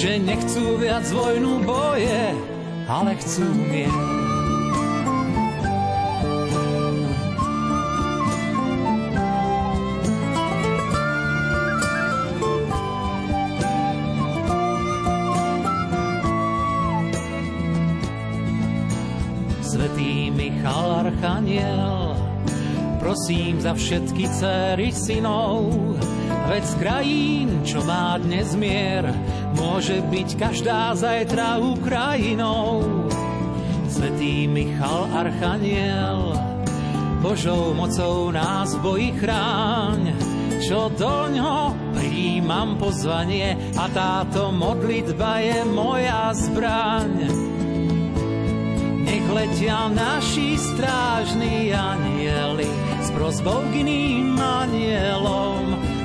že nechcú viac vojnu boje, ale chcú mier. Svetý Michal Archaniel, prosím za všetky céry synov, veď z krajín, čo má dnes mier, môže byť každá zajtra Ukrajinou. Svetý Michal Archaniel, Božou mocou nás bojí chráň, čo do ňo príjmam pozvanie a táto modlitba je moja zbraň. Nech letia naši strážni anieli s prozbou k iným anielom,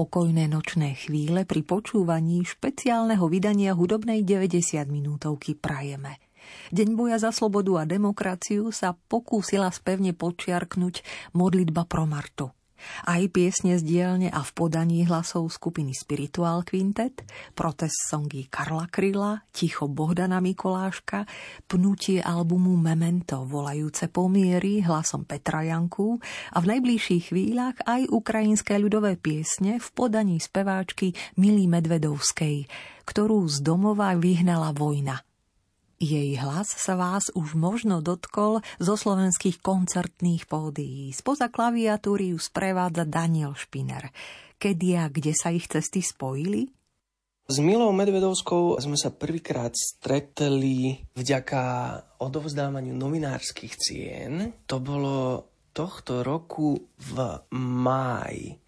Pokojné nočné chvíle pri počúvaní špeciálneho vydania hudobnej 90 minútovky prajeme. Deň boja za slobodu a demokraciu sa pokúsila spevne počiarknúť modlitba pro Martu. Aj piesne z dielne a v podaní hlasov skupiny Spiritual Quintet, protest songy Karla Kryla, Ticho Bohdana Mikoláška, pnutie albumu Memento volajúce pomiery hlasom Petra Janku a v najbližších chvíľach aj ukrajinské ľudové piesne v podaní speváčky Milí Medvedovskej, ktorú z domova vyhnala vojna – jej hlas sa vás už možno dotkol zo slovenských koncertných pódií. Spoza klaviatúry ju sprevádza Daniel Špiner. Kedy a kde sa ich cesty spojili? S Milou Medvedovskou sme sa prvýkrát stretli vďaka odovzdávaniu novinárskych cien. To bolo tohto roku v máji.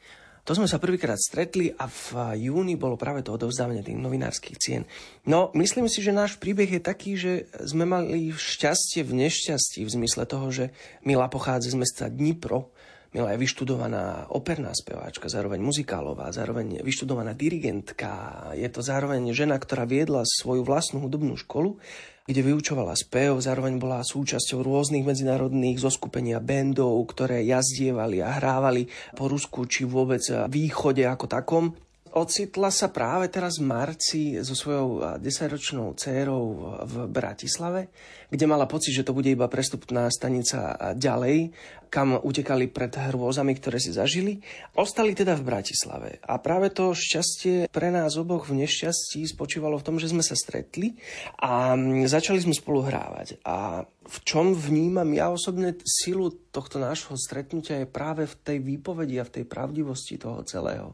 To sme sa prvýkrát stretli a v júni bolo práve to odovzdávanie tých novinárskych cien. No, myslím si, že náš príbeh je taký, že sme mali šťastie v nešťastí v zmysle toho, že Mila pochádza z mesta Dnipro, Mila je vyštudovaná operná speváčka, zároveň muzikálová, zároveň vyštudovaná dirigentka. Je to zároveň žena, ktorá viedla svoju vlastnú hudobnú školu kde vyučovala spev, zároveň bola súčasťou rôznych medzinárodných zoskupenia bandov, ktoré jazdievali a hrávali po Rusku či vôbec východe ako takom. Ocitla sa práve teraz v marci so svojou 10-ročnou dcérou v Bratislave, kde mala pocit, že to bude iba prestupná stanica ďalej, kam utekali pred hrôzami, ktoré si zažili. Ostali teda v Bratislave. A práve to šťastie pre nás oboch v nešťastí spočívalo v tom, že sme sa stretli a začali sme spolu hrávať. A v čom vnímam ja osobne silu tohto nášho stretnutia je práve v tej výpovedi a v tej pravdivosti toho celého.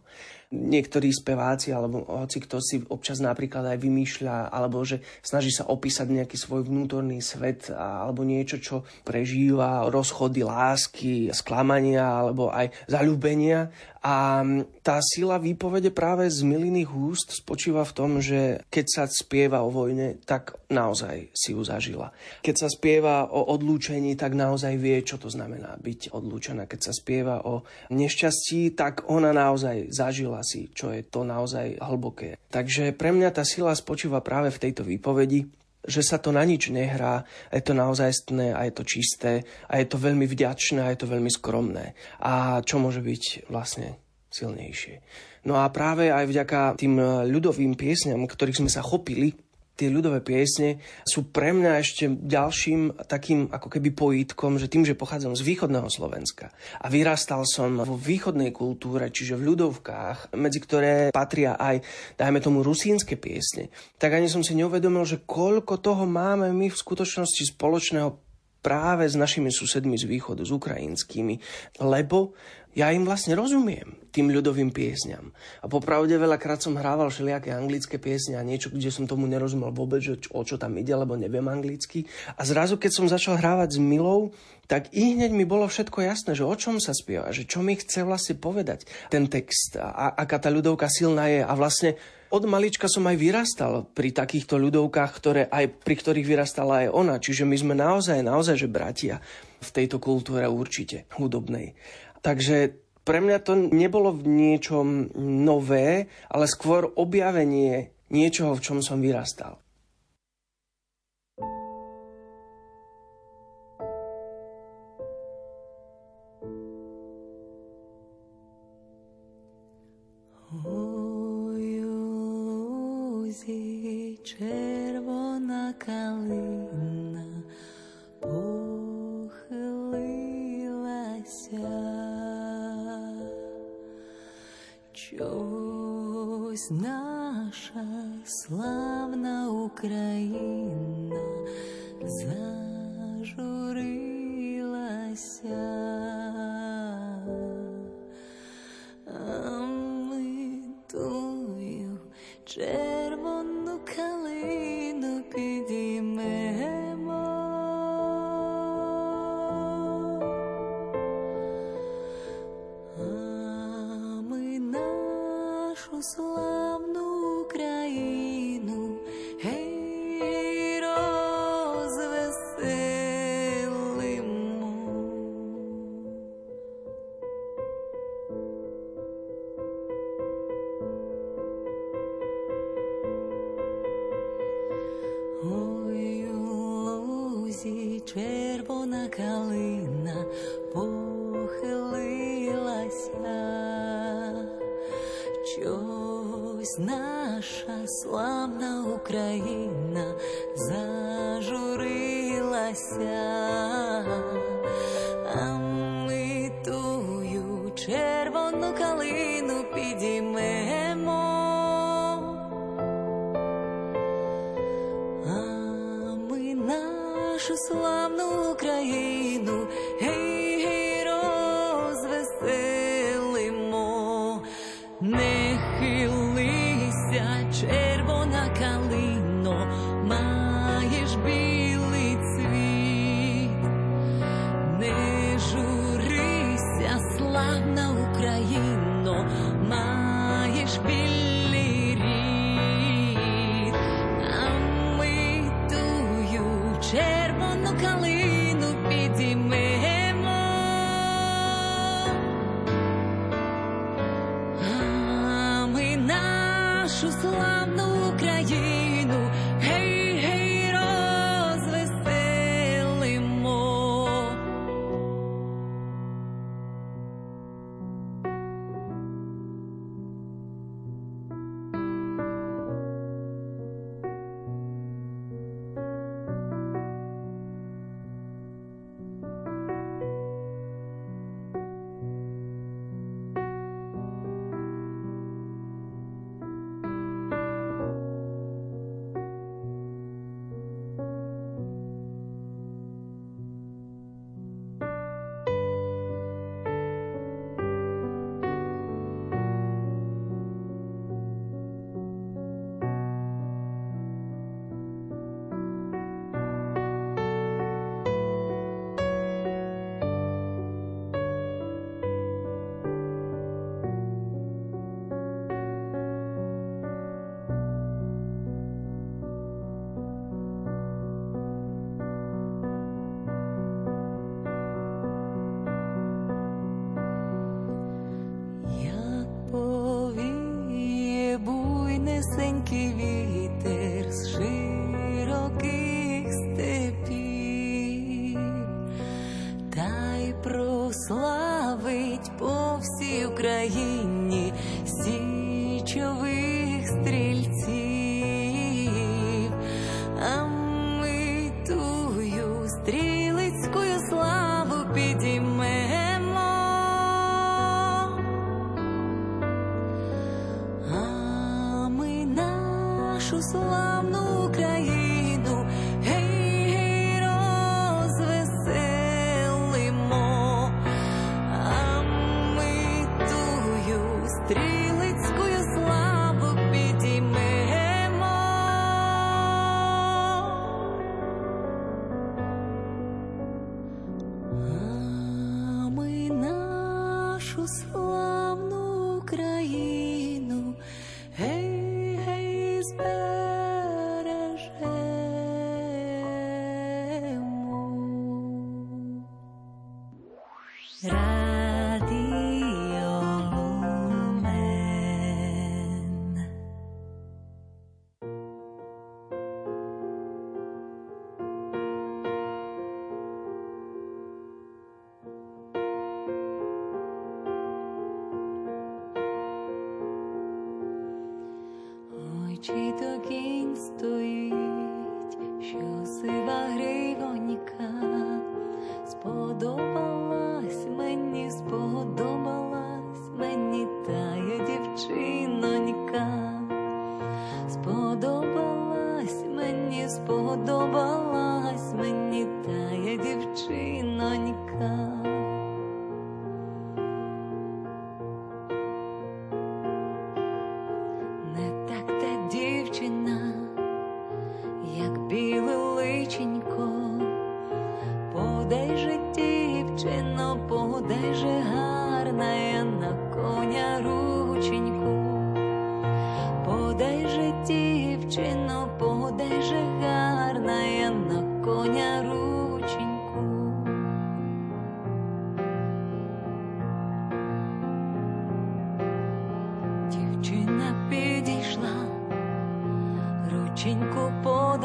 Niektorí speváci alebo hoci kto si občas napríklad aj vymýšľa alebo že snaží sa opísať nejaký svoj vnútorný svet alebo niečo, čo prežíva, rozchody, lásky, sklamania alebo aj zalúbenia a tá sila výpovede práve z miliných úst spočíva v tom, že keď sa spieva o vojne, tak naozaj si ju zažila. Keď sa spieva o odlúčení, tak naozaj vie, čo to znamená byť odlúčená. Keď sa spieva o nešťastí, tak ona naozaj zažila si, čo je to naozaj hlboké. Takže pre mňa tá sila spočíva práve v tejto výpovedi, že sa to na nič nehrá, je to naozajstné a je to čisté a je to veľmi vďačné a je to veľmi skromné. A čo môže byť vlastne silnejšie. No a práve aj vďaka tým ľudovým piesňam, ktorých sme sa chopili, tie ľudové piesne sú pre mňa ešte ďalším takým ako keby pojítkom, že tým, že pochádzam z východného Slovenska a vyrastal som vo východnej kultúre, čiže v ľudovkách, medzi ktoré patria aj, dajme tomu, rusínske piesne, tak ani som si neuvedomil, že koľko toho máme my v skutočnosti spoločného práve s našimi susedmi z východu, s ukrajinskými, lebo ja im vlastne rozumiem, tým ľudovým piesňam. A popravde veľakrát som hrával všelijaké anglické piesne a niečo, kde som tomu nerozumel vôbec, že o čo tam ide, lebo neviem anglicky. A zrazu, keď som začal hrávať s Milou, tak i hneď mi bolo všetko jasné, že o čom sa spieva, že čo mi chce vlastne povedať ten text a aká tá ľudovka silná je. A vlastne od malička som aj vyrastal pri takýchto ľudovkách, ktoré aj, pri ktorých vyrastala aj ona. Čiže my sme naozaj, naozaj, že bratia v tejto kultúre určite hudobnej. Takže pre mňa to nebolo v niečom nové, ale skôr objavenie niečoho, v čom som vyrastal. červená kalina. Ось наша славна Україна зажурилася.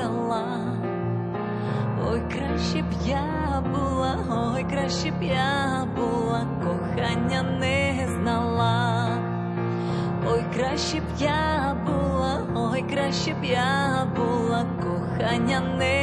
вела, ой, краще б я була, ой, краще б я була, кохання не знала, ой, краще б я була, ой, краще б я була, кохання не.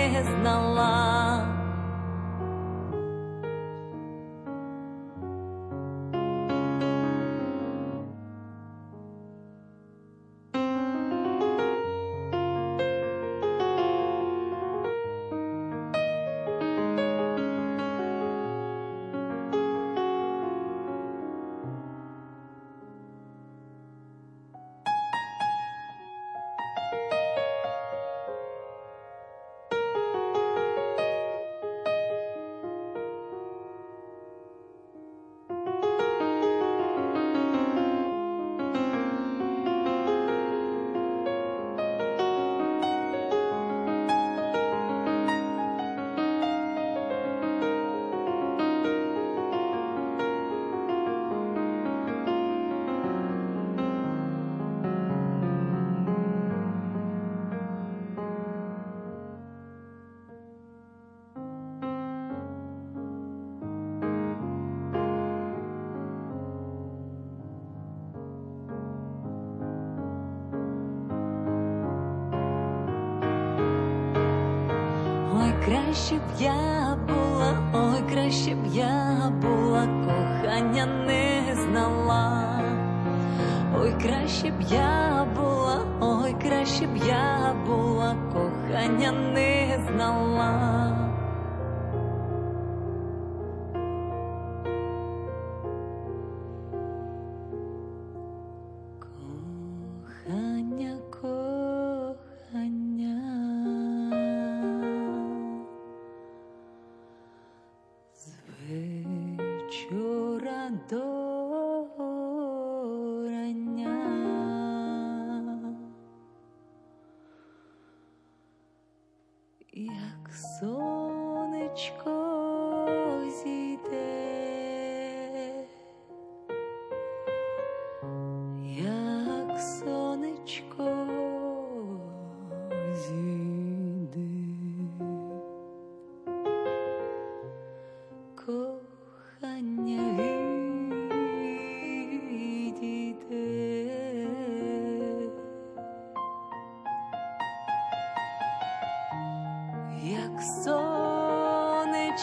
slnečko.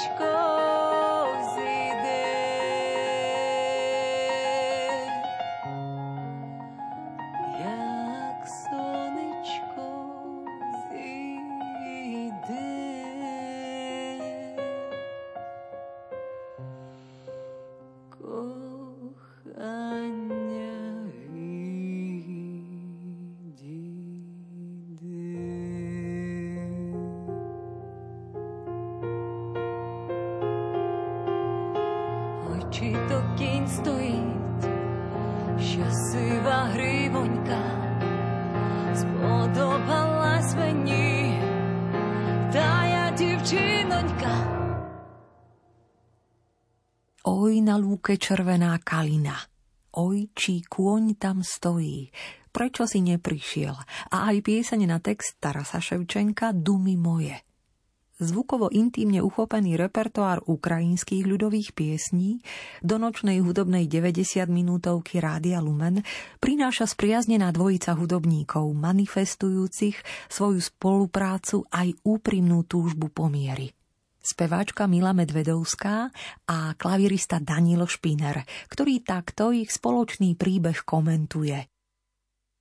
lúke červená kalina. Ojčí kôň tam stojí, prečo si neprišiel? A aj piesene na text Tarasa Ševčenka Dumy moje. Zvukovo intimne uchopený repertoár ukrajinských ľudových piesní do nočnej hudobnej 90 minútovky Rádia Lumen prináša spriaznená dvojica hudobníkov manifestujúcich svoju spoluprácu aj úprimnú túžbu pomiery speváčka Mila Medvedovská a klavirista Danilo Špiner, ktorý takto ich spoločný príbeh komentuje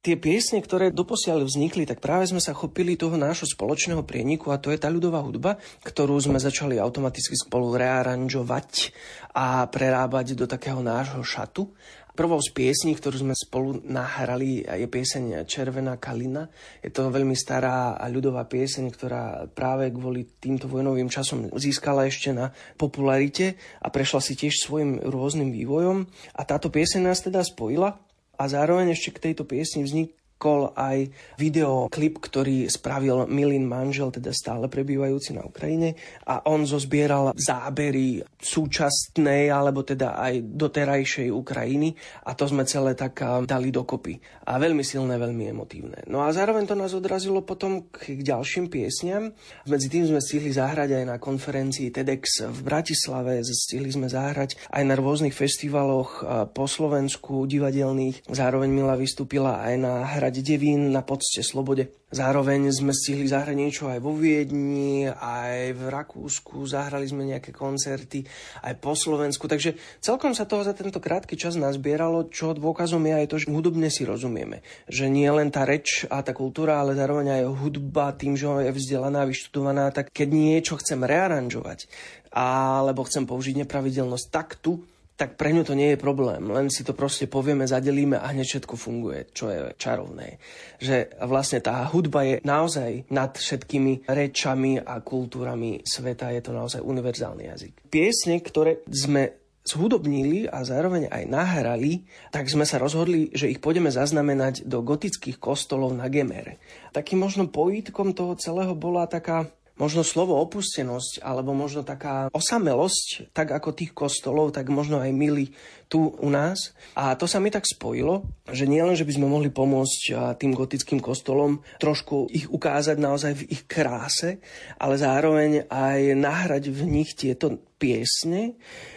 tie piesne, ktoré doposiaľ vznikli, tak práve sme sa chopili toho nášho spoločného prieniku a to je tá ľudová hudba, ktorú sme začali automaticky spolu rearanžovať a prerábať do takého nášho šatu. Prvou z piesní, ktorú sme spolu nahrali, je pieseň Červená kalina. Je to veľmi stará a ľudová pieseň, ktorá práve kvôli týmto vojnovým časom získala ešte na popularite a prešla si tiež svojim rôznym vývojom. A táto pieseň nás teda spojila a zároveň ešte k tejto piesni vznik vznikol aj videoklip, ktorý spravil Milin manžel, teda stále prebývajúci na Ukrajine a on zozbieral zábery súčasnej alebo teda aj doterajšej Ukrajiny a to sme celé tak dali dokopy. A veľmi silné, veľmi emotívne. No a zároveň to nás odrazilo potom k ďalším piesňam. Medzi tým sme stihli zahrať aj na konferencii TEDx v Bratislave, stihli sme zahrať aj na rôznych festivaloch po Slovensku divadelných. Zároveň Mila vystúpila aj na hra zahrať Devín na pocte slobode. Zároveň sme stihli zahrať niečo aj vo Viedni, aj v Rakúsku, zahrali sme nejaké koncerty aj po Slovensku, takže celkom sa toho za tento krátky čas nazbieralo, čo dôkazom je aj to, že hudobne si rozumieme. Že nie len tá reč a tá kultúra, ale zároveň aj hudba tým, že je vzdelaná, vyštudovaná, tak keď niečo chcem rearanžovať, alebo chcem použiť nepravidelnosť taktu, tak pre ňu to nie je problém. Len si to proste povieme, zadelíme a hneď všetko funguje, čo je čarovné. Že vlastne tá hudba je naozaj nad všetkými rečami a kultúrami sveta, je to naozaj univerzálny jazyk. Piesne, ktoré sme zhudobnili a zároveň aj nahrali, tak sme sa rozhodli, že ich pôjdeme zaznamenať do gotických kostolov na Gemere. Takým možno pojítkom toho celého bola taká možno slovo opustenosť, alebo možno taká osamelosť, tak ako tých kostolov, tak možno aj milí tu u nás. A to sa mi tak spojilo, že nielen, že by sme mohli pomôcť tým gotickým kostolom trošku ich ukázať naozaj v ich kráse, ale zároveň aj nahrať v nich tieto piesne,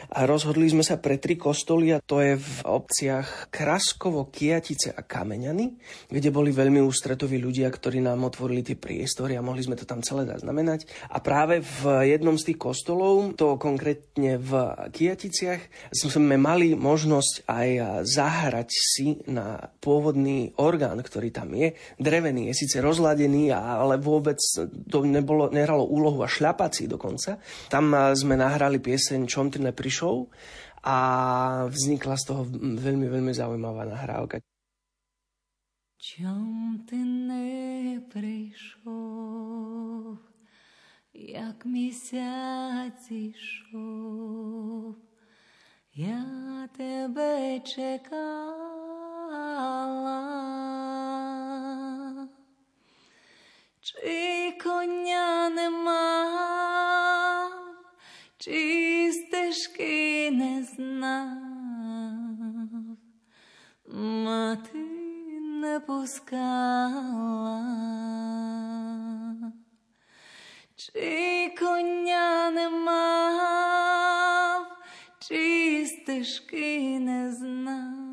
a rozhodli sme sa pre tri kostoly a to je v obciach Kraskovo, Kiatice a Kameňany, kde boli veľmi ústretoví ľudia, ktorí nám otvorili tie priestory a mohli sme to tam celé zaznamenať. A práve v jednom z tých kostolov, to konkrétne v Kiaticiach, sme mali možnosť aj zahrať si na pôvodný orgán, ktorý tam je. Drevený je síce rozladený, ale vôbec to nebolo, nehralo úlohu a šľapací dokonca. Tam sme nahrali pieseň Čom ty neprišiel show a vznikla z toho veľmi, veľmi zaujímavá nahrávka. Čom ty neprišov, jak mesiac išov, ja tebe čekala. Či konia nemám, či стежки не знав, мати не пускала, чи коня не мав, чи стежки не знав.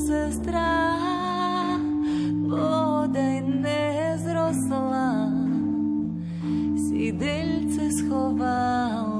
sestra, bodaj ne zrosla jídelce schoval.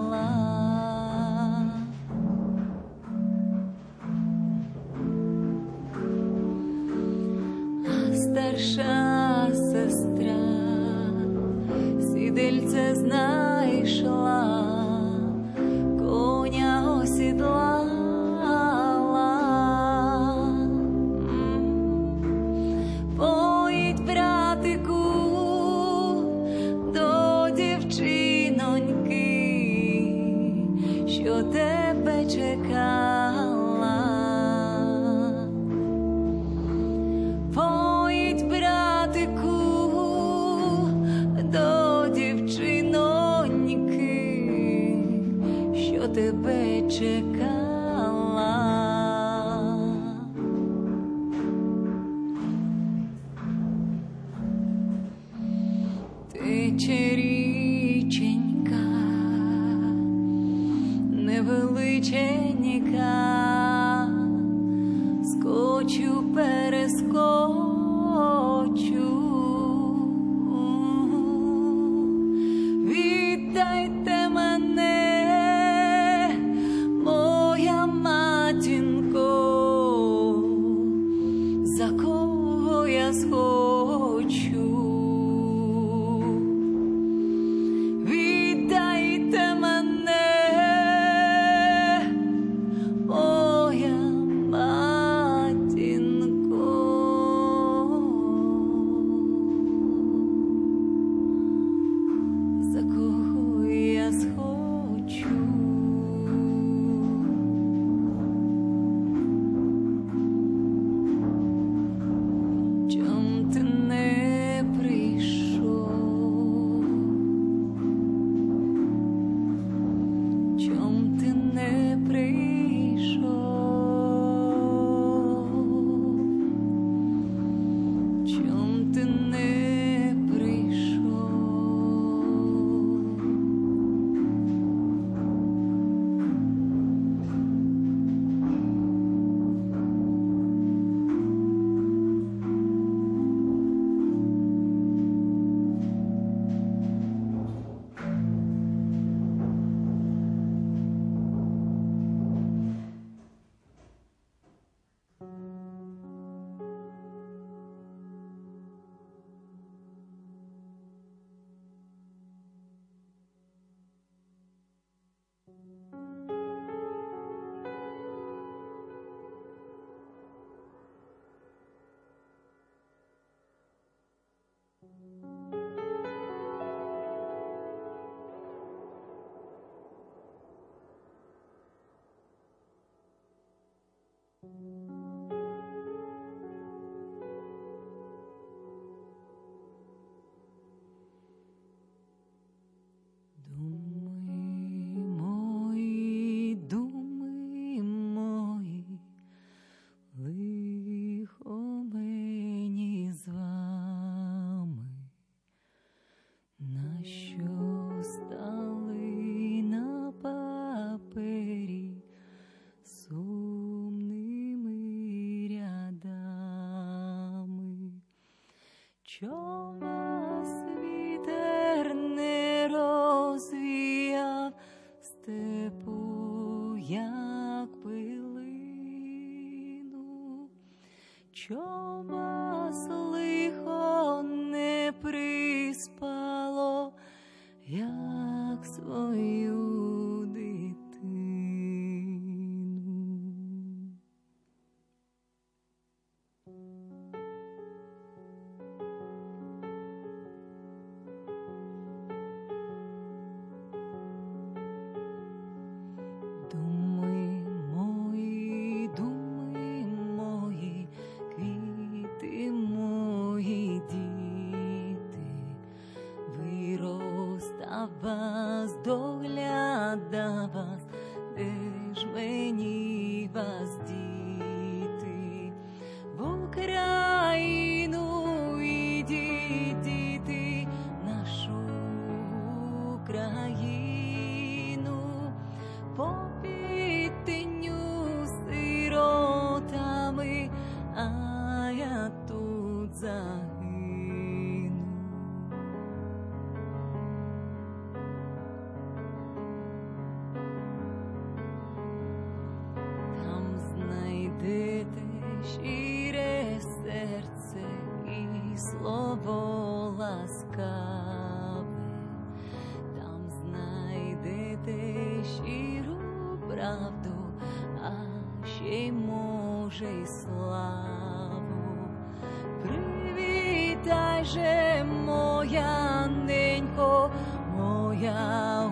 моя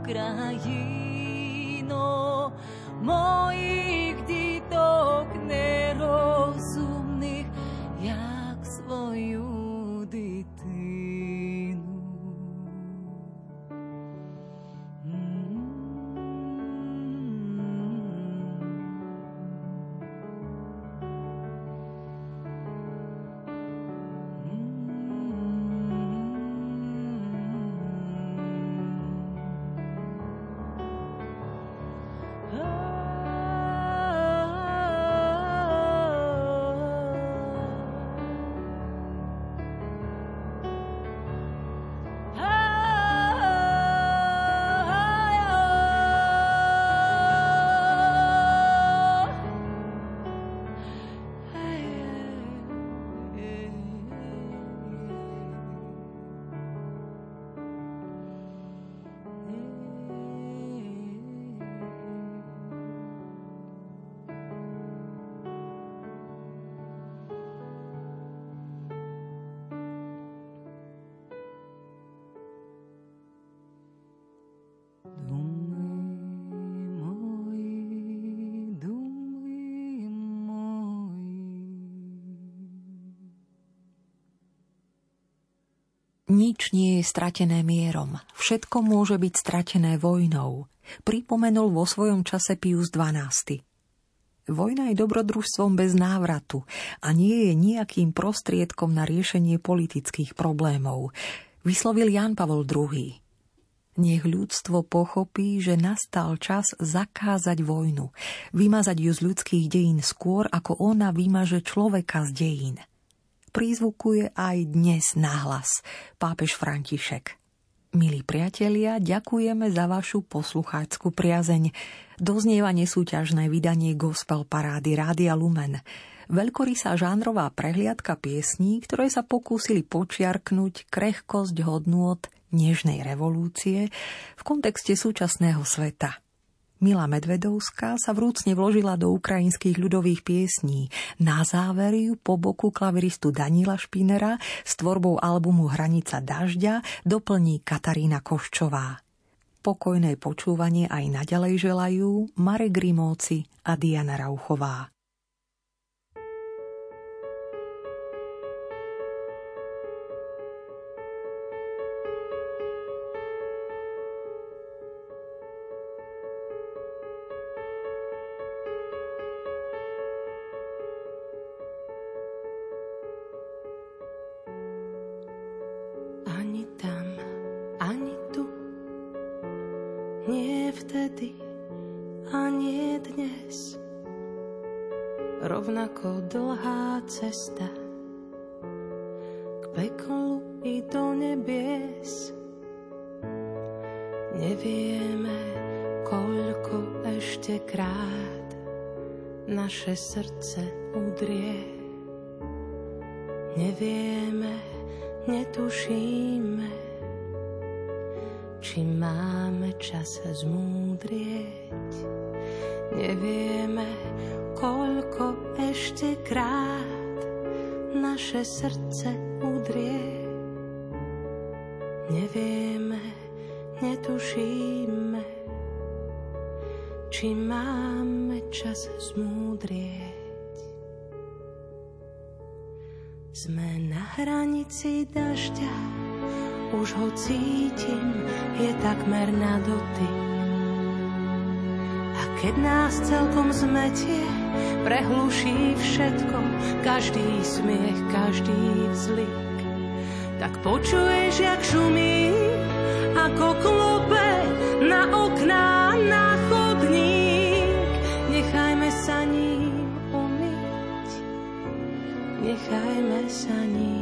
Україно, мої. Nič nie je stratené mierom, všetko môže byť stratené vojnou, pripomenul vo svojom čase Pius XII. Vojna je dobrodružstvom bez návratu a nie je nejakým prostriedkom na riešenie politických problémov, vyslovil Jan Pavol II. Nech ľudstvo pochopí, že nastal čas zakázať vojnu, vymazať ju z ľudských dejín skôr, ako ona vymaže človeka z dejín – prízvukuje aj dnes nahlas pápež František. Milí priatelia, ďakujeme za vašu poslucháckú priazeň. Doznieva nesúťažné vydanie Gospel Parády Rádia Lumen. Veľkorysá žánrová prehliadka piesní, ktoré sa pokúsili počiarknúť krehkosť hodnôt nežnej revolúcie v kontexte súčasného sveta. Mila Medvedovská sa vrúcne vložila do ukrajinských ľudových piesní. Na záver ju po boku klaviristu Danila Špinera s tvorbou albumu Hranica dažďa doplní Katarína Koščová. Pokojné počúvanie aj naďalej želajú Marek Grimovci a Diana Rauchová. Rovnako dlhá cesta k peklu i do nebies. Nevieme, koľko ešte krát naše srdce udrie. Nevieme, netušíme, či máme čas zmúdrieť. Nevieme, ešte naše srdce udrie. Nevieme, netušíme, či máme čas zmúdrieť. Sme na hranici dažďa, už ho cítim, je takmer na dotyk. A keď nás celkom zmetie, prehluší všetko, každý smiech, každý vzlik. Tak počuješ, jak šumí, ako klope na okná, na chodník. Nechajme sa ním umyť, nechajme sa ním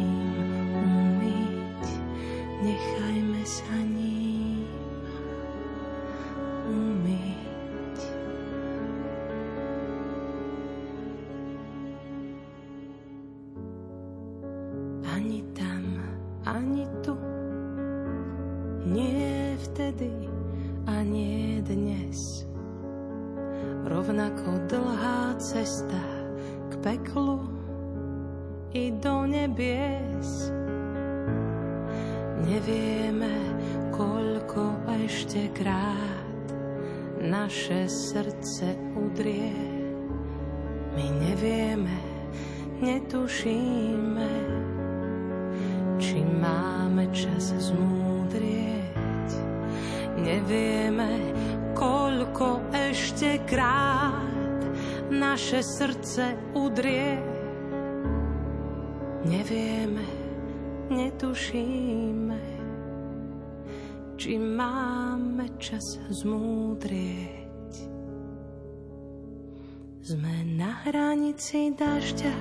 hranici dažďa,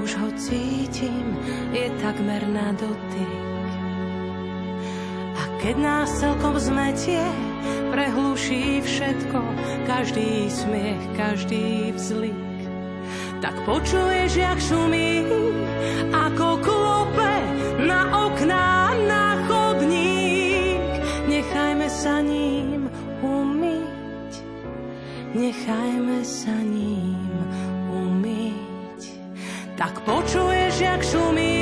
už ho cítim, je takmer na dotyk. A keď nás celkom zmetie, prehluší všetko, každý smiech, každý vzlik. Tak počuješ, jak šumí, ako klope na okná, chodník. Nechajme sa ním nechajme sa ním umyť. Tak počuješ, jak šumí,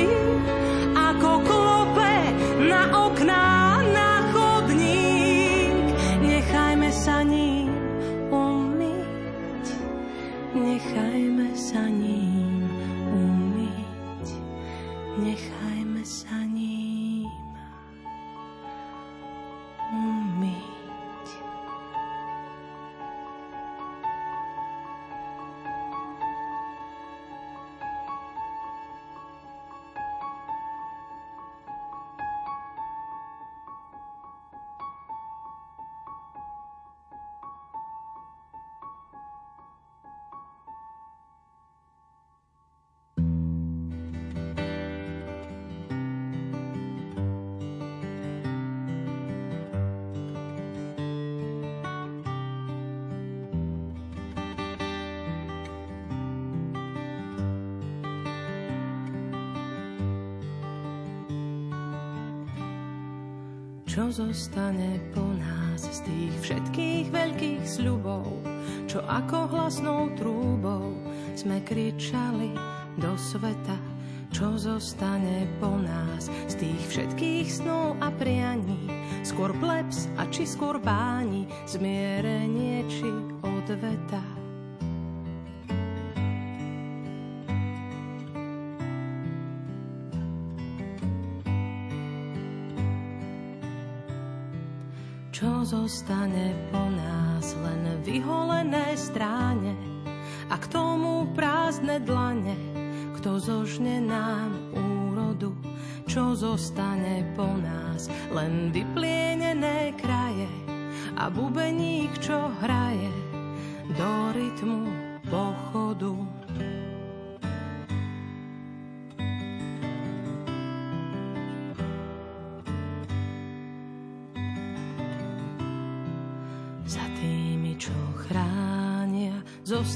zostane po nás z tých všetkých veľkých sľubov, čo ako hlasnou trúbou sme kričali do sveta, čo zostane po nás z tých všetkých snov a prianí, skôr plebs a či skôr báni, zmierenie či odveta. Zostane po nás, len vyholené stráne a k tomu prázdne dlane, kto zožne nám úrodu, čo zostane po nás, len vyplienené kraje a bubeník, čo hraje do rytmu pochodu.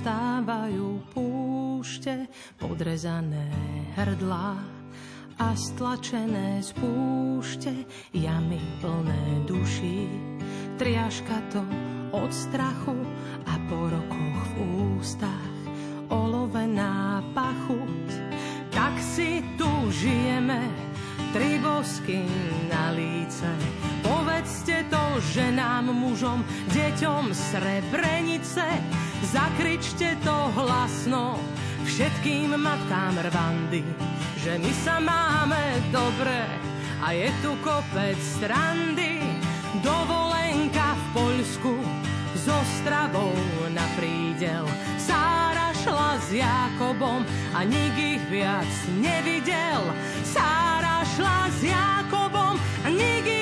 Zostávajú púšte, podrezané hrdlá a stlačené z púšte, jamy plné duší. Triaška to od strachu a po rokoch v ústach olovená pachuť. Tak si tu žijeme, tri bosky na líce. Povedzte to ženám, mužom, deťom Srebrenice, Zakričte to hlasno všetkým matkám Rwandy, že my sa máme dobre a je tu kopec strandy. Dovolenka v Poľsku s Ostravou na prídel. Sára šla s Jakobom a nik ich viac nevidel. Sára šla s Jakobom a nik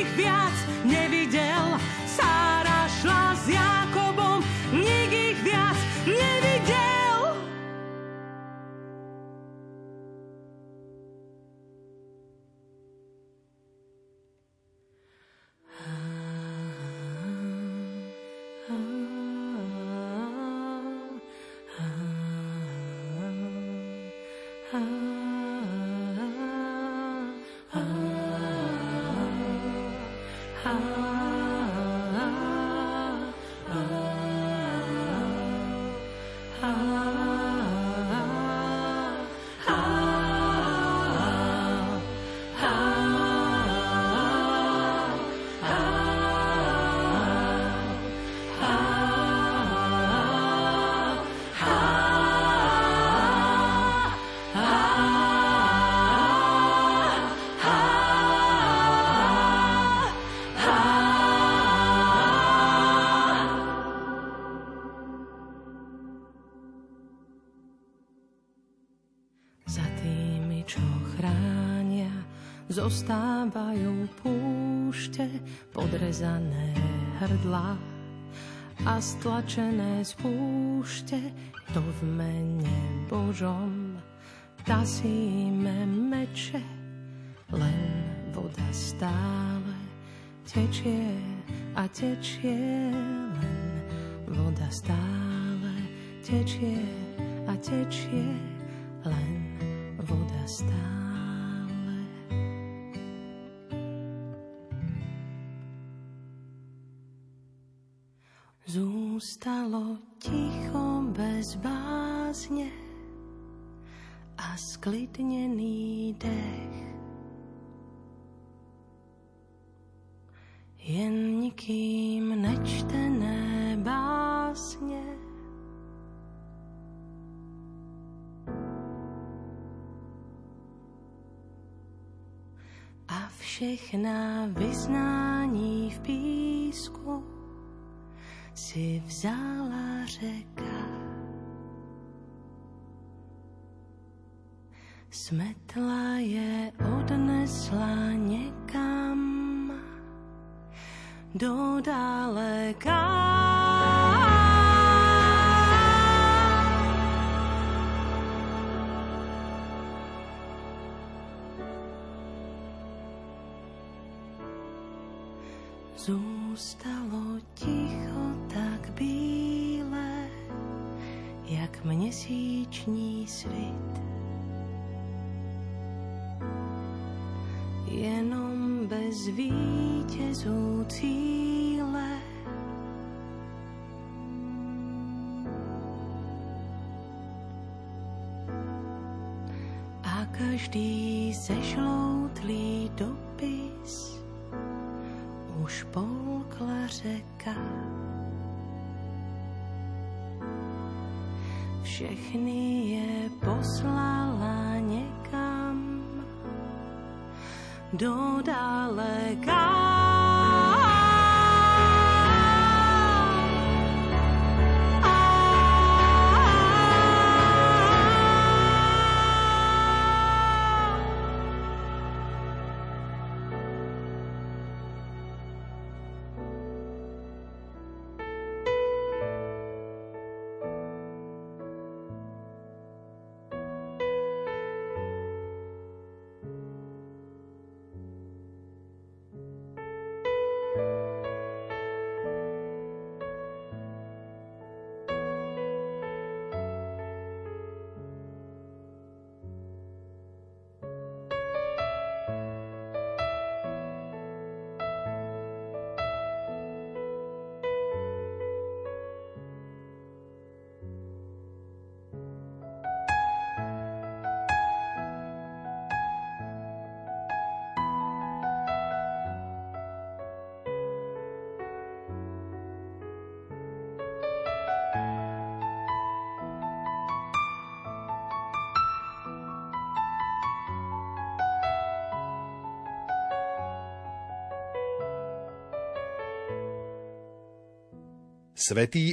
zostávajú púšte, podrezané hrdlá a stlačené z púšte, to v mene Božom tasíme meče, len voda stále tečie a tečie, len voda stále tečie a tečie, len voda stále. Zústalo ticho bez bázne a sklidnený dech. Jen nikým nečtené básne a všechna vyznání v písku si vzala řeka. Smetla Svetý